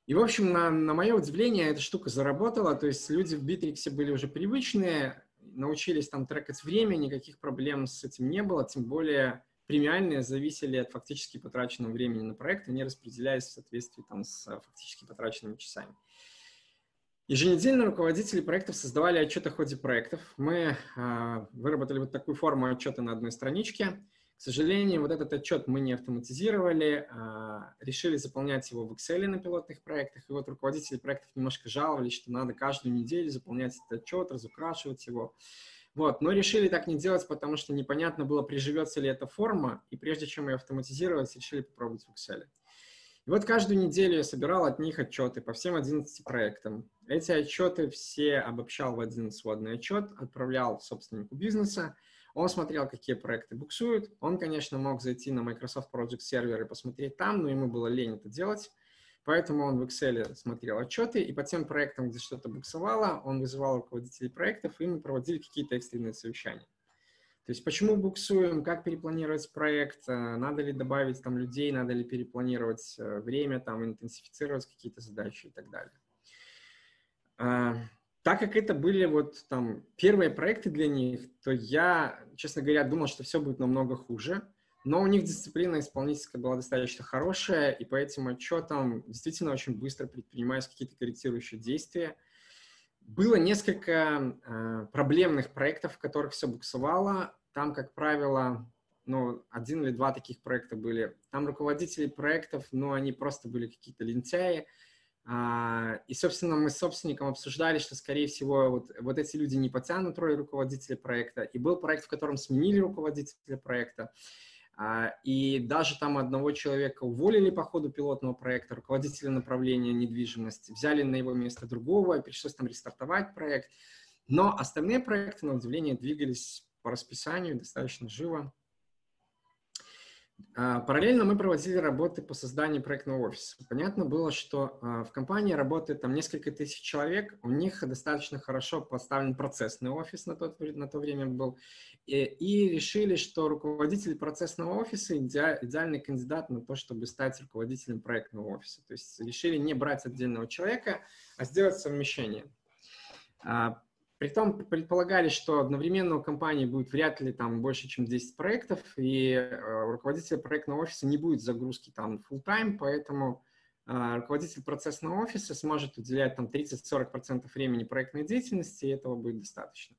И, в общем, на, на мое удивление, эта штука заработала, то есть люди в Битриксе были уже привычные, научились там трекать время, никаких проблем с этим не было, тем более премиальные зависели от фактически потраченного времени на проект, они распределялись в соответствии там, с э, фактически потраченными часами. Еженедельно руководители проектов создавали отчет о ходе проектов. Мы э, выработали вот такую форму отчета на одной страничке. К сожалению, вот этот отчет мы не автоматизировали, э, решили заполнять его в Excel на пилотных проектах. И вот руководители проектов немножко жаловались, что надо каждую неделю заполнять этот отчет, разукрашивать его. Вот, но решили так не делать, потому что непонятно было, приживется ли эта форма, и прежде чем ее автоматизировать, решили попробовать в Excel. И вот каждую неделю я собирал от них отчеты по всем 11 проектам. Эти отчеты все обобщал в один сводный отчет, отправлял собственнику бизнеса. Он смотрел, какие проекты буксуют. Он, конечно, мог зайти на Microsoft Project сервер и посмотреть там, но ему было лень это делать. Поэтому он в Excel смотрел отчеты, и по тем проектам, где что-то буксовало, он вызывал руководителей проектов, и мы проводили какие-то экстренные совещания. То есть почему буксуем, как перепланировать проект, э, надо ли добавить там людей, надо ли перепланировать э, время, там интенсифицировать какие-то задачи и так далее. А, так как это были вот там первые проекты для них, то я, честно говоря, думал, что все будет намного хуже. Но у них дисциплина исполнительская была достаточно хорошая, и по этим отчетам действительно очень быстро предпринимались какие-то корректирующие действия. Было несколько э, проблемных проектов, в которых все буксовало. Там, как правило, ну, один или два таких проекта были. Там руководители проектов, ну, они просто были какие-то лентяи. А, и, собственно, мы с собственником обсуждали, что, скорее всего, вот, вот эти люди не потянут роль руководителя проекта. И был проект, в котором сменили руководителя проекта. А, и даже там одного человека уволили по ходу пилотного проекта, руководителя направления недвижимости, взяли на его место другого, пришлось там рестартовать проект. Но остальные проекты, на удивление, двигались по расписанию достаточно живо. А, параллельно мы проводили работы по созданию проектного офиса. Понятно было, что а, в компании работает там несколько тысяч человек, у них достаточно хорошо поставлен процессный офис на, тот, на то время был, и, и решили, что руководитель процессного офиса иде, идеальный кандидат на то, чтобы стать руководителем проектного офиса. То есть решили не брать отдельного человека, а сделать совмещение. А, Притом предполагали, что одновременно у компании будет вряд ли там больше, чем 10 проектов, и э, руководитель проектного офиса не будет загрузки там full time, поэтому э, руководитель процессного офиса сможет уделять там 30-40% времени проектной деятельности, и этого будет достаточно.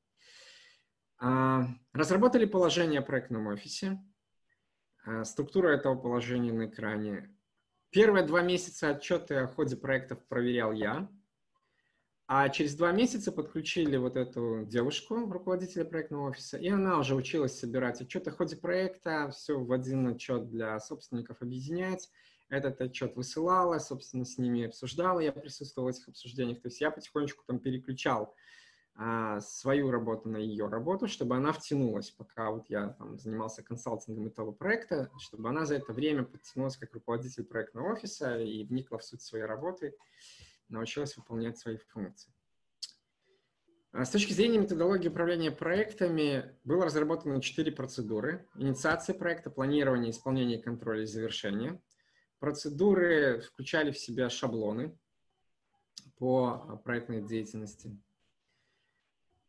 Э, разработали положение о проектном офисе. Э, структура этого положения на экране. Первые два месяца отчеты о ходе проектов проверял я. А через два месяца подключили вот эту девушку, руководителя проектного офиса, и она уже училась собирать отчеты о ходе проекта, все в один отчет для собственников объединять. Этот отчет высылала, собственно, с ними обсуждала, я присутствовал в этих обсуждениях. То есть я потихонечку там переключал а, свою работу на ее работу, чтобы она втянулась, пока вот я там занимался консалтингом этого проекта, чтобы она за это время подтянулась как руководитель проектного офиса и вникла в суть своей работы научилась выполнять свои функции. А с точки зрения методологии управления проектами было разработано четыре процедуры. Инициация проекта, планирование, исполнение, контроль и завершение. Процедуры включали в себя шаблоны по проектной деятельности.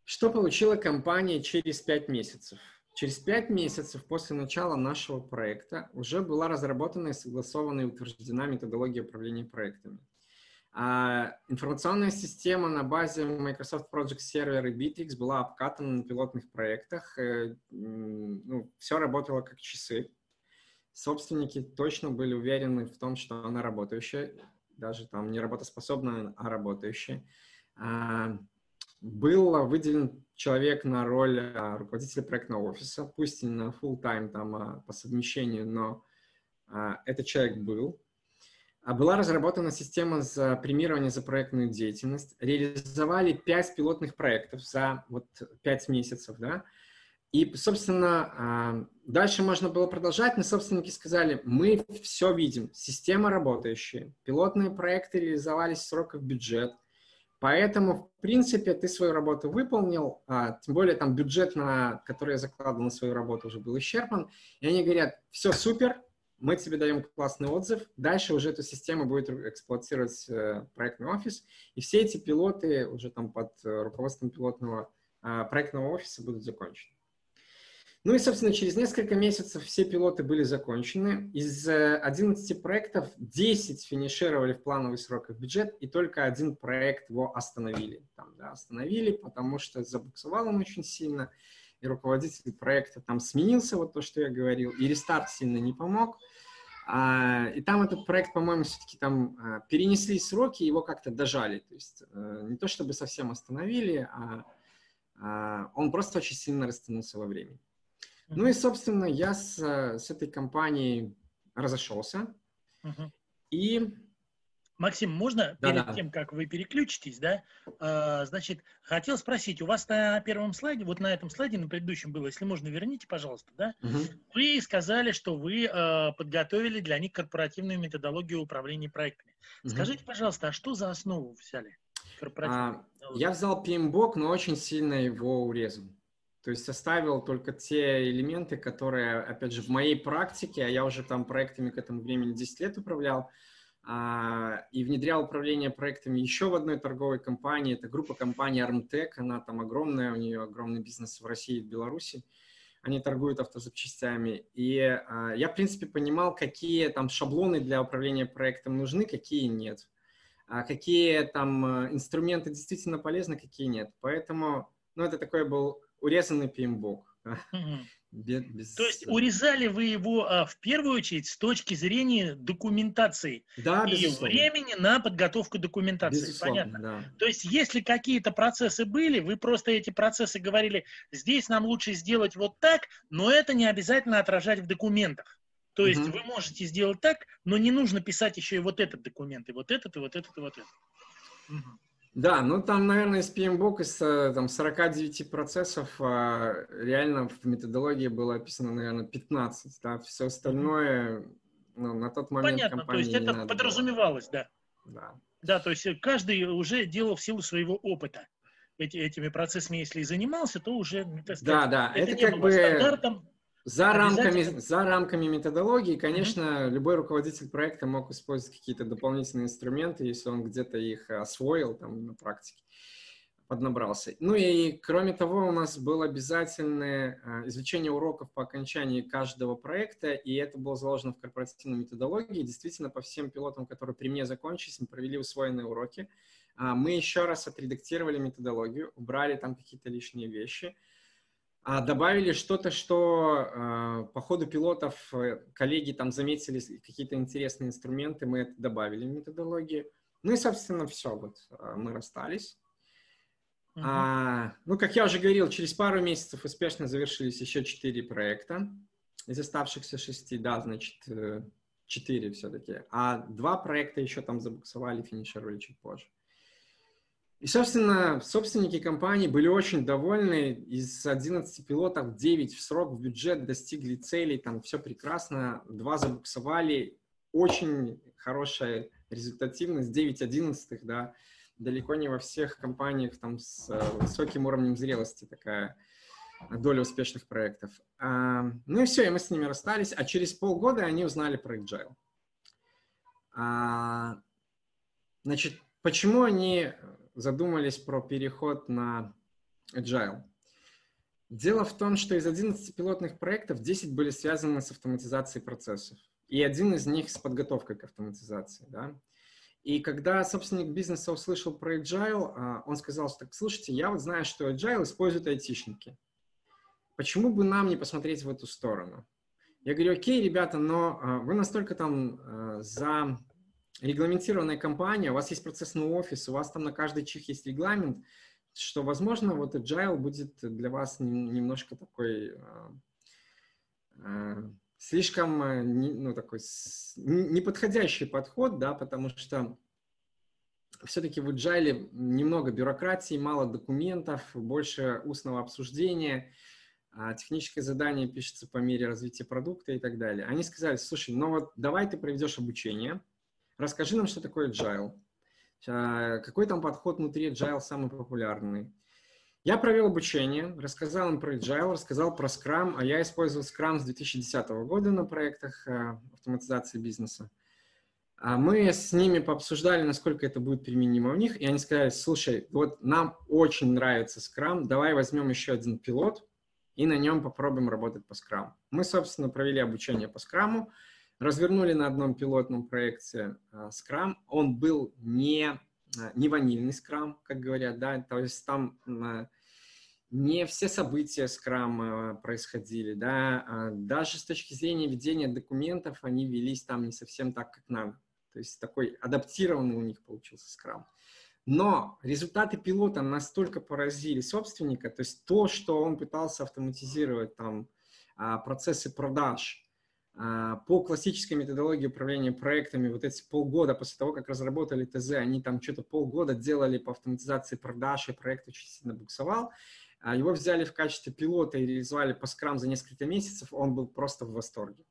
Что получила компания через пять месяцев? Через пять месяцев после начала нашего проекта уже была разработана и согласована и утверждена методология управления проектами. А, информационная система на базе Microsoft Project Server и Bittrex была обкатана на пилотных проектах. Э, ну, все работало как часы. Собственники точно были уверены в том, что она работающая, даже там не работоспособная, а работающая. А, был выделен человек на роль а, руководителя проектного офиса, пусть и на full time там по совмещению, но этот человек был. А была разработана система за премирование за проектную деятельность. Реализовали пять пилотных проектов за вот пять месяцев, да. И, собственно, а, дальше можно было продолжать, но собственники сказали, мы все видим, система работающая, пилотные проекты реализовались в сроках бюджет, поэтому, в принципе, ты свою работу выполнил, а, тем более там бюджет, на который я закладывал на свою работу, уже был исчерпан, и они говорят, все супер, мы тебе даем классный отзыв, дальше уже эту систему будет эксплуатировать э, проектный офис, и все эти пилоты уже там под э, руководством пилотного э, проектного офиса будут закончены. Ну и, собственно, через несколько месяцев все пилоты были закончены. Из 11 проектов 10 финишировали в плановый срок и в бюджет, и только один проект его остановили. Там, да, остановили, потому что забуксовал он очень сильно и руководитель проекта там сменился, вот то, что я говорил, и рестарт сильно не помог. А, и там этот проект, по-моему, все-таки там а, перенесли сроки, его как-то дожали. То есть а, не то чтобы совсем остановили, а, а он просто очень сильно растянулся во времени. Ну и, собственно, я с, с этой компанией разошелся. Uh-huh. И Максим, можно да, перед да. тем, как вы переключитесь, да, э, значит, хотел спросить, у вас на первом слайде, вот на этом слайде, на предыдущем было, если можно, верните, пожалуйста, да, угу. вы сказали, что вы э, подготовили для них корпоративную методологию управления проектами. Угу. Скажите, пожалуйста, а что за основу взяли? А, я взял PMBOK, но очень сильно его урезал. То есть оставил только те элементы, которые, опять же, в моей практике, а я уже там проектами к этому времени 10 лет управлял, и внедрял управление проектами еще в одной торговой компании. Это группа компаний Armtech, она там огромная, у нее огромный бизнес в России и в Беларуси. Они торгуют автозапчастями. И а, я, в принципе, понимал, какие там шаблоны для управления проектом нужны, какие нет. А какие там а, инструменты действительно полезны, какие нет. Поэтому, ну, это такой был урезанный PMBOK. Mm-hmm. Без. То есть урезали вы его а, в первую очередь с точки зрения документации да, и безусловно. времени на подготовку документации. Безусловно, Понятно. Да. То есть если какие-то процессы были, вы просто эти процессы говорили, здесь нам лучше сделать вот так, но это не обязательно отражать в документах. То есть угу. вы можете сделать так, но не нужно писать еще и вот этот документ, и вот этот, и вот этот, и вот этот. Угу. Да, ну там, наверное, из PMBOK из э, там, 49 процессов а, реально в методологии было описано, наверное, 15. Да? Все остальное ну, на тот момент Понятно, то есть это подразумевалось, было. да. Да. Да, то есть каждый уже делал в силу своего опыта эти, этими процессами, если и занимался, то уже, так сказать, да, да. это, это как бы стандартом, за рамками, за рамками методологии, конечно, mm-hmm. любой руководитель проекта мог использовать какие-то дополнительные инструменты, если он где-то их освоил там на практике, поднабрался. Ну и кроме того, у нас было обязательное а, извлечение уроков по окончании каждого проекта, и это было заложено в корпоративной методологии. Действительно, по всем пилотам, которые при мне закончились, мы провели усвоенные уроки. А, мы еще раз отредактировали методологию, убрали там какие-то лишние вещи – а добавили что-то, что э, по ходу пилотов э, коллеги там заметили какие-то интересные инструменты, мы это добавили в методологии. Ну и, собственно, все, вот э, мы расстались. Uh-huh. А, ну, как я уже говорил, через пару месяцев успешно завершились еще четыре проекта из оставшихся шести, да, значит, э, четыре все-таки. А два проекта еще там забуксовали, финишировали чуть позже. И, собственно, собственники компании были очень довольны. Из 11 пилотов 9 в срок, в бюджет достигли целей, там все прекрасно. Два забуксовали. Очень хорошая результативность, 9 одиннадцатых, да. Далеко не во всех компаниях там с э, высоким уровнем зрелости такая доля успешных проектов. А, ну и все, и мы с ними расстались. А через полгода они узнали про Agile. А, значит, почему они задумались про переход на Agile. Дело в том, что из 11 пилотных проектов 10 были связаны с автоматизацией процессов. И один из них с подготовкой к автоматизации. Да? И когда собственник бизнеса услышал про Agile, а, он сказал, что так, слушайте, я вот знаю, что Agile используют айтишники. Почему бы нам не посмотреть в эту сторону? Я говорю, окей, ребята, но а, вы настолько там а, за регламентированная компания, у вас есть процессный офис, у вас там на каждый чих есть регламент, что, возможно, вот agile будет для вас немножко такой э, слишком, э, ну, такой неподходящий подход, да, потому что все-таки в agile немного бюрократии, мало документов, больше устного обсуждения, а техническое задание пишется по мере развития продукта и так далее. Они сказали, слушай, ну вот давай ты проведешь обучение – Расскажи нам, что такое agile. Какой там подход внутри agile самый популярный? Я провел обучение, рассказал им про agile, рассказал про Scrum, а я использовал Scrum с 2010 года на проектах э, автоматизации бизнеса. А мы с ними пообсуждали, насколько это будет применимо у них, и они сказали, слушай, вот нам очень нравится Scrum, давай возьмем еще один пилот и на нем попробуем работать по Scrum. Мы, собственно, провели обучение по Scrum, развернули на одном пилотном проекте Scrum. Он был не, uh, не ванильный Scrum, как говорят, да, то есть там uh, не все события Scrum происходили, да, даже с точки зрения ведения документов они велись там не совсем так, как надо. То есть такой адаптированный у них получился Scrum. Но результаты пилота настолько поразили собственника, то есть то, что он пытался автоматизировать там процессы продаж, а, по классической методологии управления проектами, вот эти полгода после того, как разработали ТЗ, они там что-то полгода делали по автоматизации продаж, и проект очень сильно буксовал. А, его взяли в качестве пилота и реализовали по скрам за несколько месяцев, он был просто в восторге.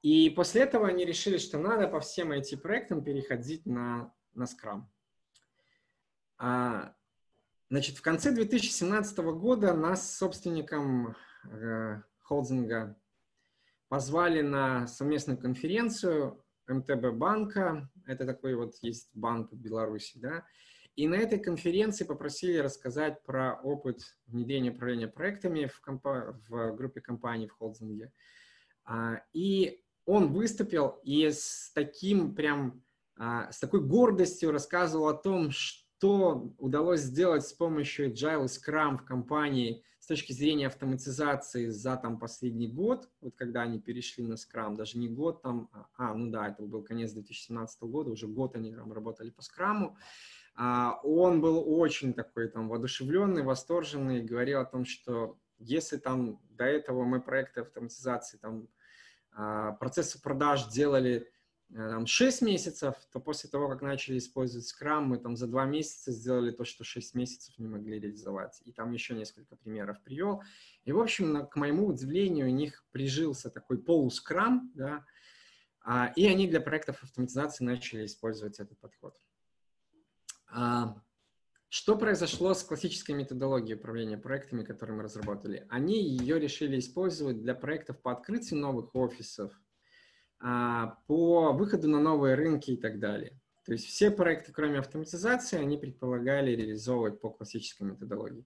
И после этого они решили, что надо по всем этим проектам переходить на, на скрам. А, значит, в конце 2017 года нас собственником э, холдинга позвали на совместную конференцию МТБ банка, это такой вот есть банк в Беларуси, да, и на этой конференции попросили рассказать про опыт внедрения управления проектами в, компа- в группе компаний в холдинге. А, и он выступил и с таким прям, а, с такой гордостью рассказывал о том, что удалось сделать с помощью Agile Scrum в компании – с точки зрения автоматизации за там последний год, вот когда они перешли на Scrum, даже не год там, а, а ну да, это был конец 2017 года, уже год они там работали по Scrum, а, он был очень такой там воодушевленный, восторженный, говорил о том, что если там до этого мы проекты автоматизации, там а, процессы продаж делали там, 6 месяцев, то после того, как начали использовать Scrum, мы там за 2 месяца сделали то, что 6 месяцев не могли реализовать. И там еще несколько примеров привел. И, в общем, к моему удивлению, у них прижился такой полускрам, да, а, и они для проектов автоматизации начали использовать этот подход. А, что произошло с классической методологией управления проектами, которые мы разработали? Они ее решили использовать для проектов по открытию новых офисов, по выходу на новые рынки и так далее. То есть все проекты, кроме автоматизации, они предполагали реализовывать по классической методологии.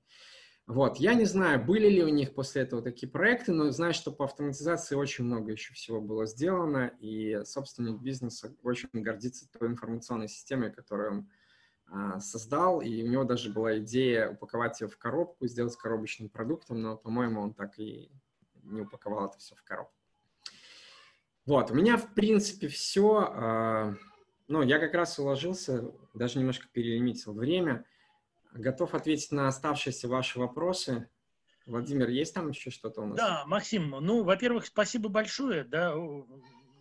Вот, я не знаю, были ли у них после этого такие проекты, но знаю, что по автоматизации очень много еще всего было сделано, и собственник бизнеса очень гордится той информационной системой, которую он а, создал, и у него даже была идея упаковать ее в коробку, сделать коробочным продуктом, но, по-моему, он так и не упаковал это все в коробку. Вот, у меня, в принципе, все. А, ну, я как раз уложился, даже немножко перелимитил время. готов ответить на оставшиеся ваши вопросы. Владимир, есть там еще что-то у нас? Да, Максим, ну, во-первых, спасибо большое, да,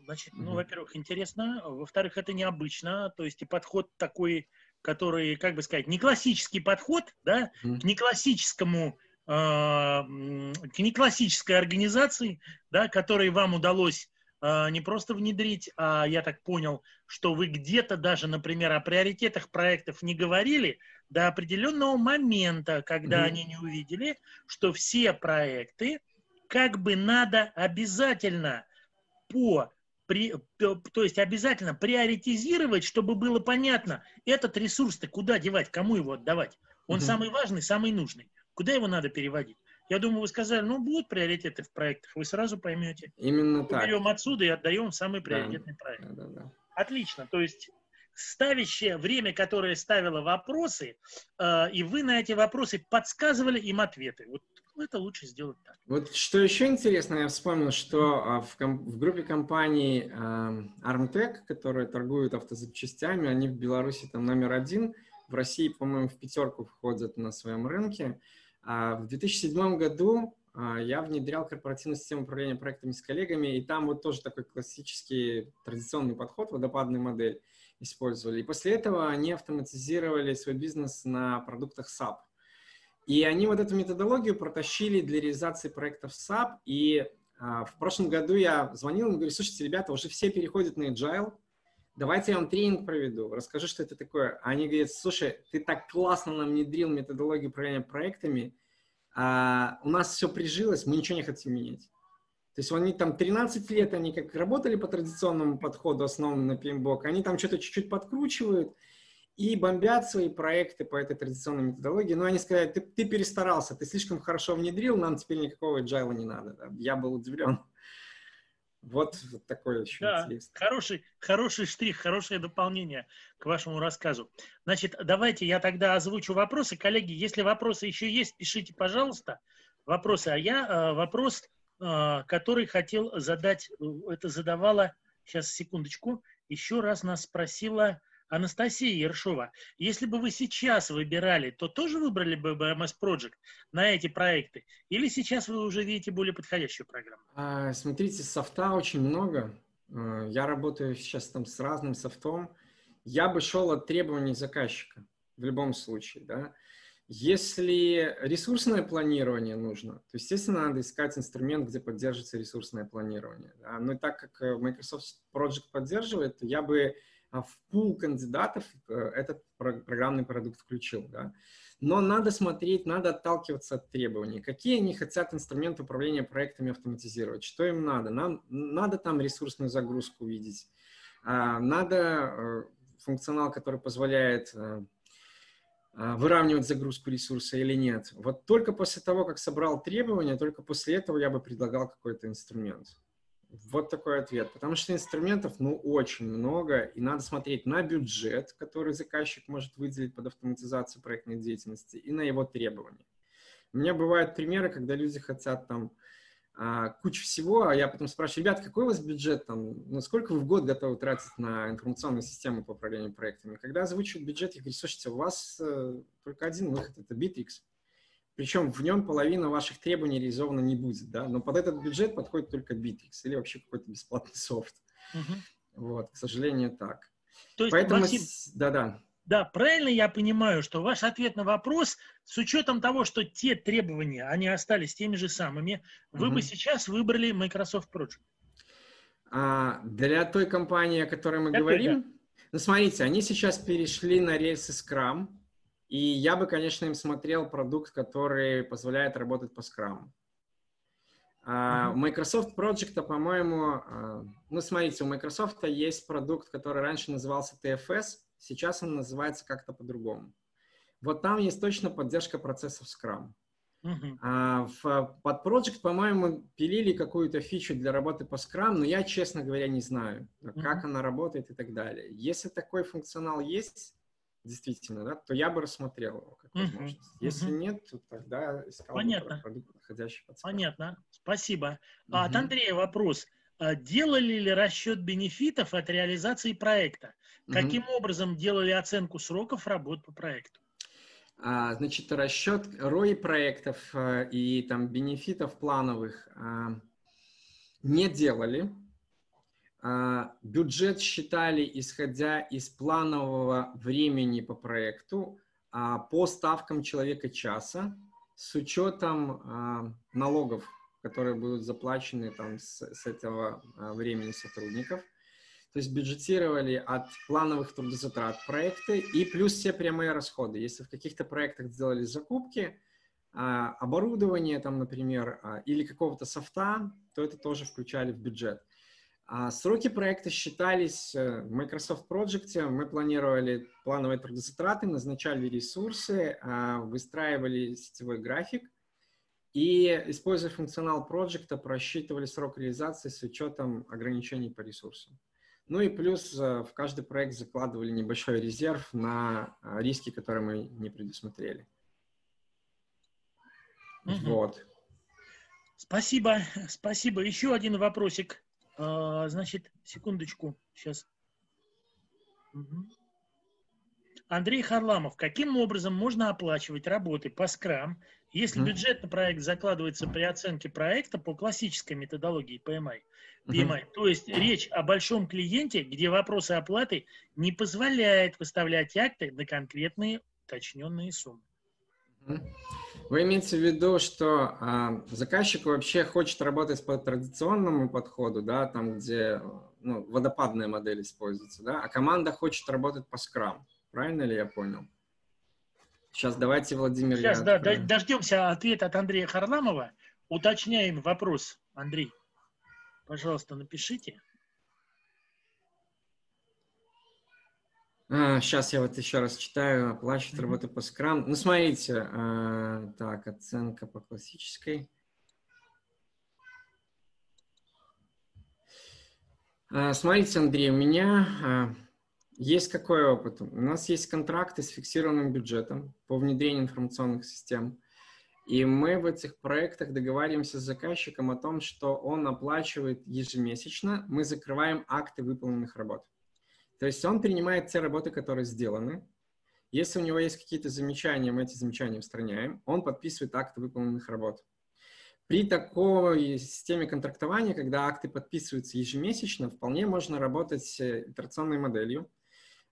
значит, ну, mm-hmm. во-первых, интересно, во-вторых, это необычно, то есть и подход такой, который, как бы сказать, не классический подход, да, mm-hmm. к неклассическому э, к неклассической организации, да, которой вам удалось не просто внедрить, а я так понял, что вы где-то даже, например, о приоритетах проектов не говорили, до определенного момента, когда mm-hmm. они не увидели, что все проекты как бы надо обязательно по при, то есть обязательно приоритизировать, чтобы было понятно, этот ресурс-то куда девать, кому его отдавать. Он mm-hmm. самый важный, самый нужный. Куда его надо переводить? Я думаю, вы сказали, ну, будут приоритеты в проектах, вы сразу поймете. Именно Мы так. Берем отсюда и отдаем самый приоритетный да. проект. Да, да, да. Отлично. То есть ставящее время, которое ставило вопросы, э, и вы на эти вопросы подсказывали им ответы. Вот это лучше сделать так. Вот что еще интересно, я вспомнил, что а, в, в группе компаний э, Armtech, которые торгуют автозапчастями, они в Беларуси там номер один, в России, по-моему, в пятерку входят на своем рынке. А в 2007 году а, я внедрял корпоративную систему управления проектами с коллегами, и там вот тоже такой классический традиционный подход, водопадная модель использовали. И после этого они автоматизировали свой бизнес на продуктах SAP. И они вот эту методологию протащили для реализации проектов SAP. И а, в прошлом году я звонил им и говорю, слушайте, ребята, уже все переходят на Agile, давайте я вам тренинг проведу, расскажи, что это такое. Они говорят, слушай, ты так классно нам внедрил методологию управления проектами, а у нас все прижилось, мы ничего не хотим менять. То есть они там 13 лет, они как работали по традиционному подходу, основанному на PMBOK, они там что-то чуть-чуть подкручивают и бомбят свои проекты по этой традиционной методологии. Но они сказали, ты, ты перестарался, ты слишком хорошо внедрил, нам теперь никакого agile не надо. Я был удивлен. Вот, такой еще да, Хороший, хороший штрих, хорошее дополнение к вашему рассказу. Значит, давайте я тогда озвучу вопросы. Коллеги, если вопросы еще есть, пишите, пожалуйста, вопросы. А я э, вопрос а, который хотел задать, э, это задавала, сейчас секундочку, еще раз нас спросила Анастасия Ершова. Если бы вы сейчас выбирали, то тоже выбрали бы BMS Project на эти проекты? Или сейчас вы уже видите более подходящую программу? А, смотрите, софта очень много. А, я работаю сейчас там с разным софтом. Я бы шел от требований заказчика в любом случае, да. Если ресурсное планирование нужно, то, естественно, надо искать инструмент, где поддерживается ресурсное планирование. Да? Но так как э, Microsoft Project поддерживает, я бы в пул кандидатов э, этот программный продукт включил. Да? Но надо смотреть, надо отталкиваться от требований. Какие они хотят инструменты управления проектами автоматизировать? Что им надо? Нам надо там ресурсную загрузку увидеть. А, надо э, функционал, который позволяет а, выравнивать загрузку ресурса или нет. Вот только после того, как собрал требования, только после этого я бы предлагал какой-то инструмент. Вот такой ответ. Потому что инструментов, ну, очень много, и надо смотреть на бюджет, который заказчик может выделить под автоматизацию проектной деятельности, и на его требования. У меня бывают примеры, когда люди хотят там а, кучу всего, а я потом спрашиваю, ребят, какой у вас бюджет там, ну, сколько вы в год готовы тратить на информационную систему по управлению проектами? Когда озвучивают бюджет, я говорю, слушайте, у вас э, только один выход, это Bittrex. Причем в нем половина ваших требований реализована не будет, да, но под этот бюджет подходит только Bittrex или вообще какой-то бесплатный софт. Угу. Вот, к сожалению, так. То есть, Поэтому, Максим, да-да. Да, правильно я понимаю, что ваш ответ на вопрос, с учетом того, что те требования, они остались теми же самыми, вы угу. бы сейчас выбрали Microsoft Project? А, для той компании, о которой мы Это говорим, да. ну смотрите, они сейчас перешли на рельсы Scrum, и я бы, конечно, им смотрел продукт, который позволяет работать по Scrum. Uh, у Microsoft Project, по-моему, uh, ну, смотрите, у Microsoft есть продукт, который раньше назывался TFS, Сейчас он называется как-то по-другому. Вот там есть точно поддержка процессов Scrum. Uh-huh. А в, под Project, по-моему, пилили какую-то фичу для работы по Scrum, но я, честно говоря, не знаю, uh-huh. как она работает и так далее. Если такой функционал есть, действительно, да, то я бы рассмотрел его как возможность. Uh-huh. Если uh-huh. нет, то тогда искал Понятно. бы продукт, подходящий под Scrum. Понятно, спасибо. Uh-huh. От Андрея вопрос. А делали ли расчет бенефитов от реализации проекта? Каким угу. образом делали оценку сроков работ по проекту? А, значит, расчет ROI проектов э, и там бенефитов плановых а, не делали. А, бюджет считали, исходя из планового времени по проекту, по ставкам человека часа, с учетом налогов, которые будут заплачены там с, этого времени сотрудников – то есть бюджетировали от плановых трудозатрат проекты и плюс все прямые расходы. Если в каких-то проектах сделали закупки, а, оборудование там, например, а, или какого-то софта, то это тоже включали в бюджет. А сроки проекта считались э, в Microsoft Project. Мы планировали плановые трудозатраты, назначали ресурсы, выстраивали сетевой график и, используя функционал проекта, просчитывали срок реализации с учетом ограничений по ресурсам. Ну и плюс э, в каждый проект закладывали небольшой резерв на э, риски, которые мы не предусмотрели. Угу. Вот. Спасибо, спасибо. Еще один вопросик. А, значит, секундочку, сейчас. Угу. Андрей Харламов, каким образом можно оплачивать работы по скрам, если бюджет на проект закладывается при оценке проекта по классической методологии PMI? PMI. Угу. То есть речь о большом клиенте, где вопросы оплаты не позволяют выставлять акты на конкретные уточненные суммы. Вы имеете в виду, что а, заказчик вообще хочет работать по традиционному подходу, да, там, где ну, водопадная модель используется, да, а команда хочет работать по скрам. Правильно ли я понял? Сейчас давайте, Владимир. Сейчас, да, дождемся ответа от Андрея Харламова. Уточняем вопрос, Андрей. Пожалуйста, напишите. А, сейчас я вот еще раз читаю. Оплачивает mm-hmm. работу по скрам. Ну, смотрите. А, так, оценка по классической. А, смотрите, Андрей, у меня а, есть какой опыт? У нас есть контракты с фиксированным бюджетом по внедрению информационных систем. И мы в этих проектах договариваемся с заказчиком о том, что он оплачивает ежемесячно, мы закрываем акты выполненных работ. То есть он принимает те работы, которые сделаны. Если у него есть какие-то замечания, мы эти замечания устраняем. Он подписывает акты выполненных работ. При такой системе контрактования, когда акты подписываются ежемесячно, вполне можно работать с итерационной моделью.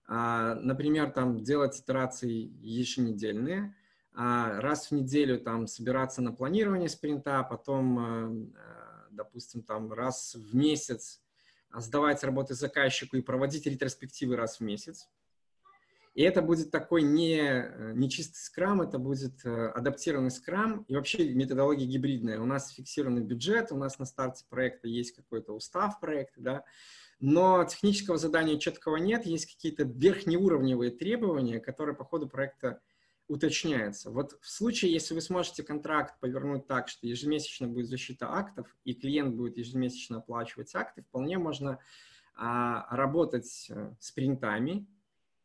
А, например, там делать итерации еженедельные – а, раз в неделю там собираться на планирование спринта, потом, э, э, допустим, там раз в месяц сдавать работы заказчику и проводить ретроспективы раз в месяц. И это будет такой не, э, не чистый скрам, это будет адаптированный скрам и вообще методология гибридная. У нас фиксированный бюджет, у нас на старте проекта есть какой-то устав проекта, да, но технического задания четкого нет, есть какие-то верхнеуровневые требования, которые по ходу проекта уточняется. Вот в случае, если вы сможете контракт повернуть так, что ежемесячно будет защита актов, и клиент будет ежемесячно оплачивать акты, вполне можно а, работать э, с принтами,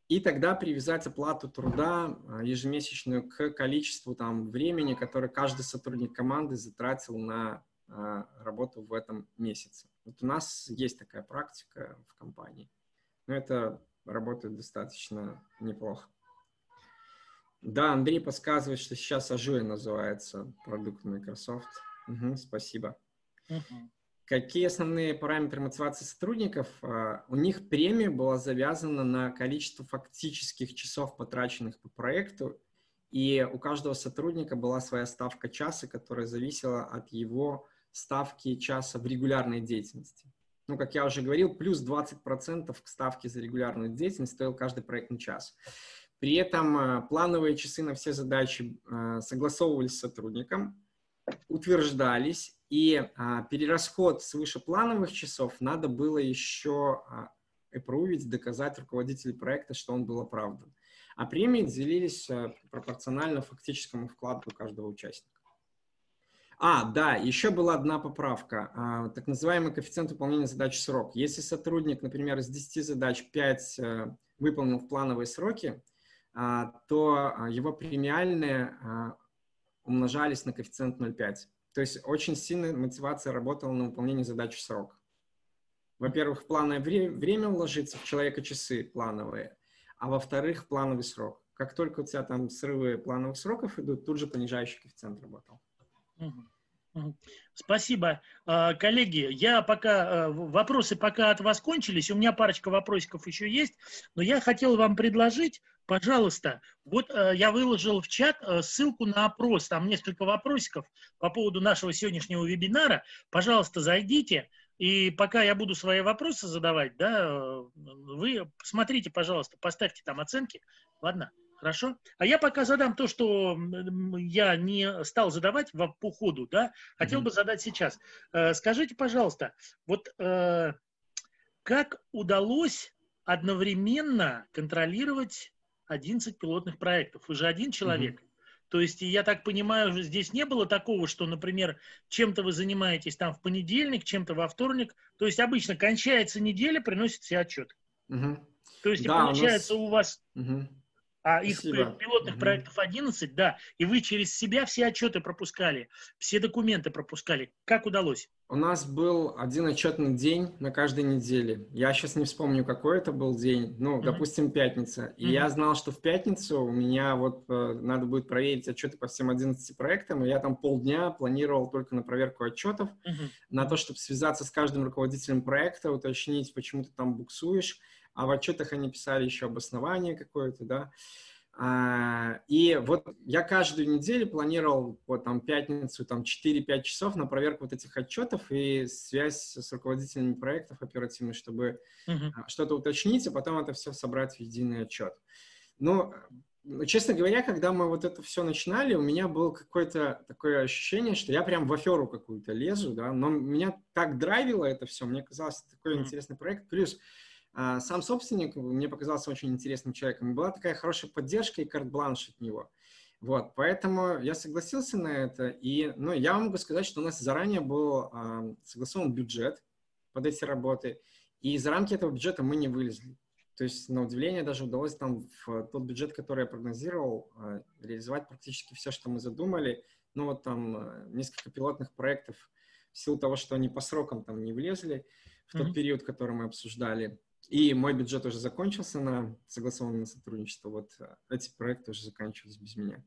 и тогда привязать оплату труда а, ежемесячную к количеству там, времени, которое каждый сотрудник команды затратил на а, работу в этом месяце. Вот у нас есть такая практика в компании, но это работает достаточно неплохо. Да, Андрей подсказывает, что сейчас Azure называется продукт Microsoft. Угу, спасибо. Угу. Какие основные параметры мотивации сотрудников? А, у них премия была завязана на количество фактических часов, потраченных по проекту, и у каждого сотрудника была своя ставка часа, которая зависела от его ставки часа в регулярной деятельности. Ну, как я уже говорил, плюс 20% к ставке за регулярную деятельность стоил каждый проектный час. При этом э, плановые часы на все задачи э, согласовывались с сотрудником, утверждались, и а, перерасход свыше плановых часов надо было еще опровить, а, доказать руководителю проекта, что он был оправдан. А премии делились э, пропорционально фактическому вкладу каждого участника. А, да, еще была одна поправка, а, так называемый коэффициент выполнения задач срок. Если сотрудник, например, из 10 задач 5 выполнил в плановые сроки, то а, его премиальные а, умножались на коэффициент 0,5. То есть очень сильная мотивация работала на выполнение задач в срок. Во-первых, в плановое время уложиться, в человека часы плановые, а во-вторых, плановый срок. Как только у тебя там срывы плановых сроков идут, тут же понижающий коэффициент работал. Спасибо. А, коллеги, я пока, а, вопросы пока от вас кончились, у меня парочка вопросиков еще есть, но я хотел вам предложить, пожалуйста, вот а, я выложил в чат ссылку на опрос, там несколько вопросиков по поводу нашего сегодняшнего вебинара, пожалуйста, зайдите, и пока я буду свои вопросы задавать, да, вы посмотрите, пожалуйста, поставьте там оценки, ладно? Хорошо? А я пока задам то, что я не стал задавать в, по ходу, да, хотел mm-hmm. бы задать сейчас. Э, скажите, пожалуйста, вот э, как удалось одновременно контролировать 11 пилотных проектов? Вы же один человек. Mm-hmm. То есть, я так понимаю, здесь не было такого, что, например, чем-то вы занимаетесь там в понедельник, чем-то во вторник. То есть, обычно кончается неделя, приносит все отчет. Угу. То есть, да, получается, у, нас... у вас угу. А их Спасибо. пилотных угу. проектов 11, да, и вы через себя все отчеты пропускали, все документы пропускали. Как удалось? У нас был один отчетный день на каждой неделе. Я сейчас не вспомню, какой это был день. Ну, угу. допустим, пятница. И угу. я знал, что в пятницу у меня вот э, надо будет проверить отчеты по всем 11 проектам. И я там полдня планировал только на проверку отчетов, угу. на то, чтобы связаться с каждым руководителем проекта, уточнить, почему ты там буксуешь а в отчетах они писали еще обоснование какое-то, да. А, и вот я каждую неделю планировал вот там пятницу, там 4-5 часов на проверку вот этих отчетов и связь с руководителями проектов оперативных, чтобы uh-huh. что-то уточнить, а потом это все собрать в единый отчет. Но, честно говоря, когда мы вот это все начинали, у меня было какое-то такое ощущение, что я прям в аферу какую-то лезу, да, но меня так драйвило это все, мне казалось, такой uh-huh. интересный проект. Плюс сам собственник мне показался очень интересным человеком. Была такая хорошая поддержка и карт-бланш от него. Вот, поэтому я согласился на это. И, ну, я могу сказать, что у нас заранее был э, согласован бюджет под эти работы, и за рамки этого бюджета мы не вылезли. То есть, на удивление, даже удалось там в тот бюджет, который я прогнозировал, э, реализовать практически все, что мы задумали. Ну, вот там несколько пилотных проектов в силу того, что они по срокам там не влезли в тот mm-hmm. период, который мы обсуждали. И мой бюджет уже закончился на согласованное сотрудничество. Вот э, эти проекты уже заканчивались без меня.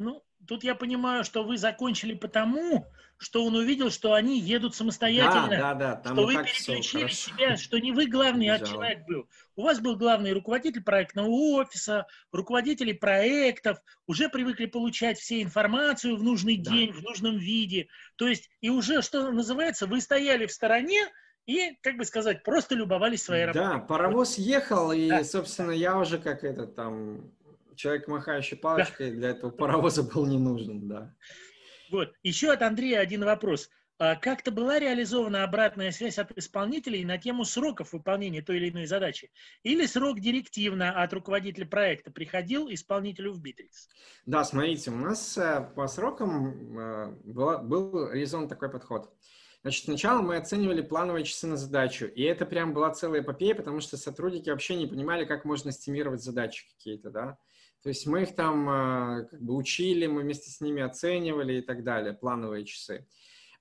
Ну, тут я понимаю, что вы закончили потому, что он увидел, что они едут самостоятельно. Да, да, да. Там что вы переключили себя, что не вы главный, а человек был. У вас был главный руководитель проектного офиса, руководители проектов, уже привыкли получать все информацию в нужный да. день, в нужном виде. То есть, и уже, что называется, вы стояли в стороне, и, как бы сказать, просто любовались своей работой. Да, паровоз ехал, и, да. собственно, я уже как этот там человек, махающий палочкой, да. для этого паровоза был не нужен, да. Вот. Еще от Андрея один вопрос. А как-то была реализована обратная связь от исполнителей на тему сроков выполнения той или иной задачи? Или срок директивно от руководителя проекта приходил исполнителю в Битрикс? Да, смотрите, у нас э, по срокам э, был реализован такой подход. Значит, сначала мы оценивали плановые часы на задачу, и это прям была целая эпопея, потому что сотрудники вообще не понимали, как можно эстимировать задачи какие-то, да. То есть мы их там а, как бы учили, мы вместе с ними оценивали и так далее, плановые часы.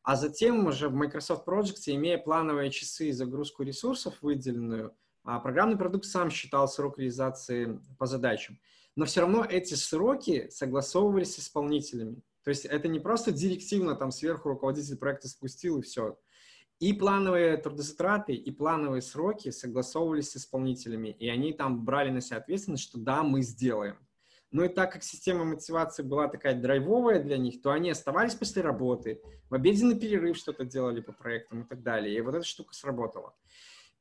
А затем уже в Microsoft Project, имея плановые часы и загрузку ресурсов выделенную, а, программный продукт сам считал срок реализации по задачам. Но все равно эти сроки согласовывались с исполнителями. То есть это не просто директивно там сверху руководитель проекта спустил и все. И плановые трудозатраты, и плановые сроки согласовывались с исполнителями, и они там брали на себя ответственность, что да, мы сделаем. Ну и так как система мотивации была такая драйвовая для них, то они оставались после работы, в обеденный перерыв что-то делали по проектам и так далее. И вот эта штука сработала.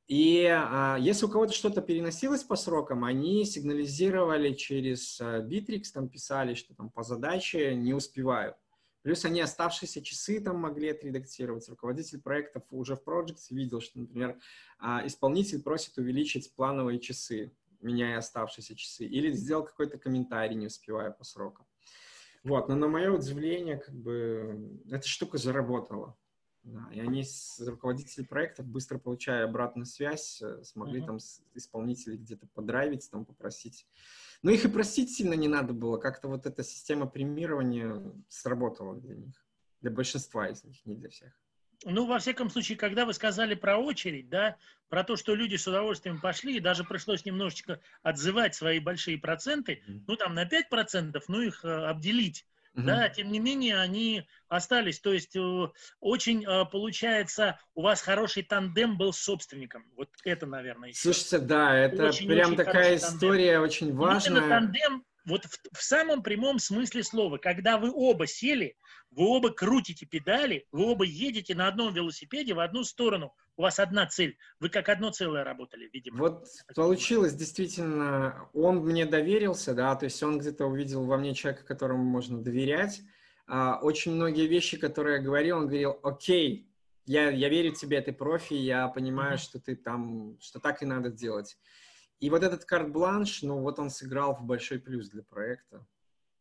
И а, если у кого-то что-то переносилось по срокам, они сигнализировали через а, Bittrex, там писали, что там по задаче не успеваю. Плюс они оставшиеся часы там могли отредактировать. Руководитель проектов уже в Project видел, что, например, а, исполнитель просит увеличить плановые часы, меняя оставшиеся часы, или сделал какой-то комментарий, не успевая по срокам. Вот, но на мое удивление, как бы, эта штука заработала. Да, и они с руководителей проектов, быстро получая обратную связь, э, смогли uh-huh. там исполнителей где-то подравить, там попросить. Но их и просить сильно не надо было. Как-то вот эта система премирования сработала для них. Для большинства из них, не для всех. Ну, во всяком случае, когда вы сказали про очередь, да, про то, что люди с удовольствием пошли, и даже пришлось немножечко отзывать свои большие проценты, ну, там на 5%, ну, их э, обделить. Uh-huh. Да, тем не менее, они остались. То есть, э, очень э, получается, у вас хороший тандем был с собственником. Вот это, наверное. Еще. Слушайте, да, это очень, прям очень такая история тандем. очень важная. Именно тандем вот в, в самом прямом смысле слова, когда вы оба сели, вы оба крутите педали, вы оба едете на одном велосипеде в одну сторону. У вас одна цель. Вы как одно целое работали, видимо. Вот получилось действительно, он мне доверился, да, то есть он где-то увидел во мне человека, которому можно доверять. А, очень многие вещи, которые я говорил, он говорил, окей, я, я верю тебе, ты профи, я понимаю, mm-hmm. что ты там, что так и надо делать. И вот этот карт-бланш, ну вот он сыграл в большой плюс для проекта.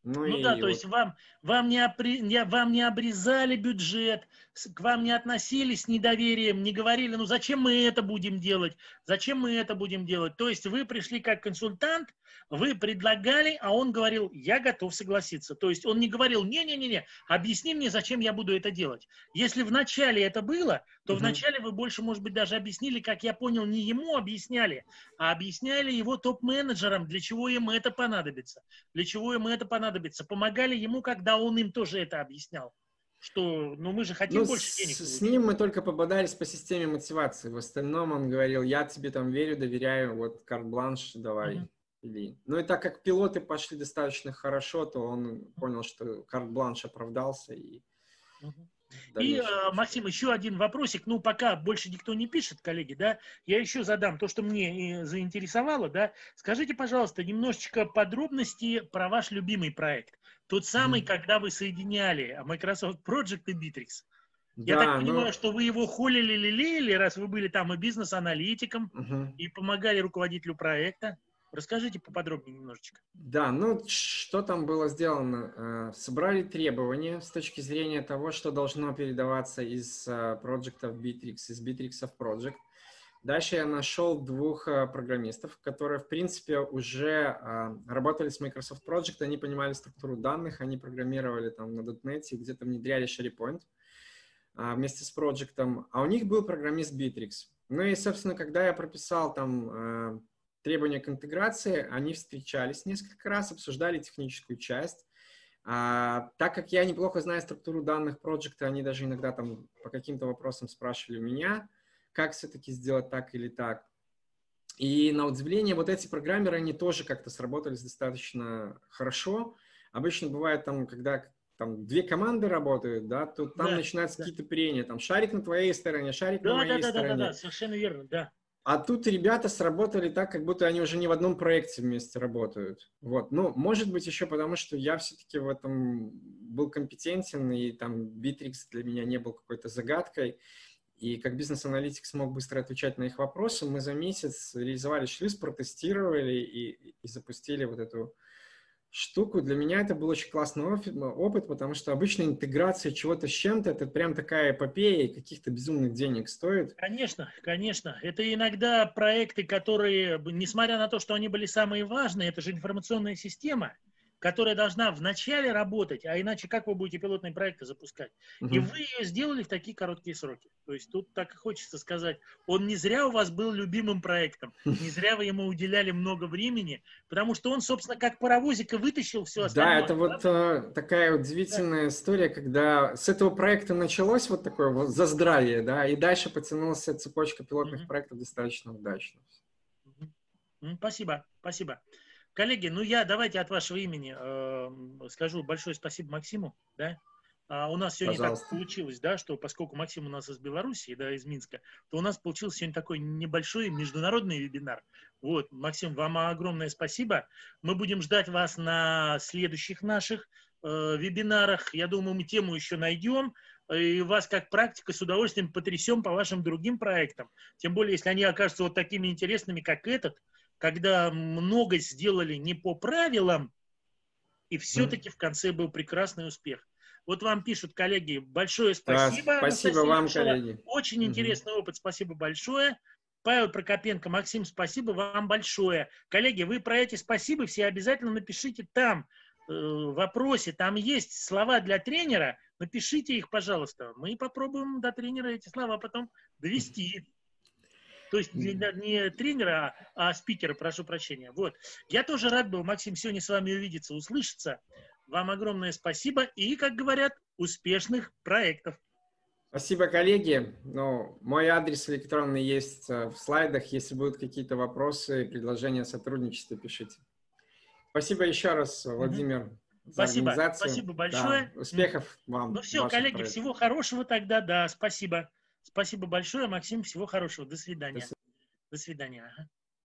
Ну, ну да, вот... то есть вам, вам, не опри... вам не обрезали бюджет, к вам не относились с недоверием, не говорили, ну зачем мы это будем делать, зачем мы это будем делать. То есть вы пришли как консультант, вы предлагали, а он говорил, я готов согласиться. То есть он не говорил, не-не-не, объясни мне, зачем я буду это делать. Если вначале это было, то угу. вначале вы больше, может быть, даже объяснили, как я понял, не ему объясняли, а объясняли его топ-менеджерам, для чего им это понадобится, для чего им это понадобится. Помогали ему, когда он им тоже это объяснял что ну мы же хотим ну, больше денег. С, с ним мы только пободались по системе мотивации. В остальном он говорил, я тебе там верю, доверяю, вот карт-бланш давай. Mm-hmm или... Ну и так как пилоты пошли достаточно хорошо, то он понял, что карт-бланш оправдался. И, и а, Максим, еще один вопросик. Ну, пока больше никто не пишет, коллеги, да, я еще задам то, что мне заинтересовало, да. Скажите, пожалуйста, немножечко подробности про ваш любимый проект. Тот самый, mm-hmm. когда вы соединяли Microsoft Project и Bittrex. Я да, так ну понимаю, но... что вы его холили, лелеяли, раз вы были там и бизнес-аналитиком, uh-huh. и помогали руководителю проекта. Расскажите поподробнее немножечко. Да, ну что там было сделано? Э, собрали требования с точки зрения того, что должно передаваться из э, проектов Bittrex, из Bittrex в Project. Дальше я нашел двух э, программистов, которые, в принципе, уже работали с Microsoft Project, они понимали структуру данных, они программировали там на .NET и где-то внедряли SharePoint вместе с проектом, а у них был программист Bittrex. Ну и, собственно, когда я прописал там требования к интеграции, они встречались несколько раз, обсуждали техническую часть. А, так как я неплохо знаю структуру данных проекта, они даже иногда там по каким-то вопросам спрашивали у меня, как все-таки сделать так или так. И на удивление, вот эти программеры, они тоже как-то сработались достаточно хорошо. Обычно бывает там, когда там две команды работают, да, то там да, начинаются да. какие-то прения, там шарик на твоей стороне, шарик да, на моей да, да, стороне. Да, да, да, совершенно верно, да. А тут ребята сработали так, как будто они уже не в одном проекте вместе работают. Вот. Ну, может быть, еще потому, что я все-таки в этом был компетентен, и там Bittrex для меня не был какой-то загадкой. И как бизнес-аналитик смог быстро отвечать на их вопросы. Мы за месяц реализовали шлюз, протестировали и, и запустили вот эту штуку. Для меня это был очень классный опыт, потому что обычно интеграция чего-то с чем-то, это прям такая эпопея и каких-то безумных денег стоит. Конечно, конечно. Это иногда проекты, которые, несмотря на то, что они были самые важные, это же информационная система, которая должна вначале работать, а иначе как вы будете пилотные проекты запускать? Угу. И вы ее сделали в такие короткие сроки. То есть тут так и хочется сказать, он не зря у вас был любимым проектом, не зря вы ему уделяли много времени, потому что он, собственно, как паровозик и вытащил все остальное. Да, это вот э, такая удивительная да. история, когда с этого проекта началось вот такое вот заздравие, да, и дальше потянулась цепочка пилотных угу. проектов достаточно удачно. Спасибо, спасибо. Коллеги, ну я давайте от вашего имени э, скажу большое спасибо Максиму, да. А у нас сегодня Пожалуйста. так получилось, да, что поскольку Максим у нас из Беларуси, да, из Минска, то у нас получился сегодня такой небольшой международный вебинар. Вот, Максим, вам огромное спасибо. Мы будем ждать вас на следующих наших э, вебинарах. Я думаю, мы тему еще найдем и вас как практика с удовольствием потрясем по вашим другим проектам. Тем более, если они окажутся вот такими интересными, как этот, когда много сделали не по правилам, и все-таки в конце был прекрасный успех. Вот вам пишут коллеги, большое спасибо. Да, спасибо вам, коллеги. Очень угу. интересный опыт, спасибо большое. Павел Прокопенко, Максим, спасибо вам большое. Коллеги, вы про эти спасибо все обязательно напишите там, э, в вопросе. Там есть слова для тренера, напишите их, пожалуйста. Мы попробуем до тренера эти слова потом довести. То есть не, не тренера, а, а спикера, прошу прощения. Вот. Я тоже рад был, Максим, сегодня с вами увидеться, услышаться. Вам огромное спасибо и, как говорят, успешных проектов. Спасибо, коллеги. Ну, мой адрес электронный есть э, в слайдах. Если будут какие-то вопросы, предложения о сотрудничестве, пишите. Спасибо еще раз, Владимир, за спасибо. организацию. Спасибо большое. Да, успехов вам. Ну все, коллеги, проектах. всего хорошего тогда. Да, спасибо. Спасибо большое, Максим. Всего хорошего. До свидания. До свидания. До свидания. Ага.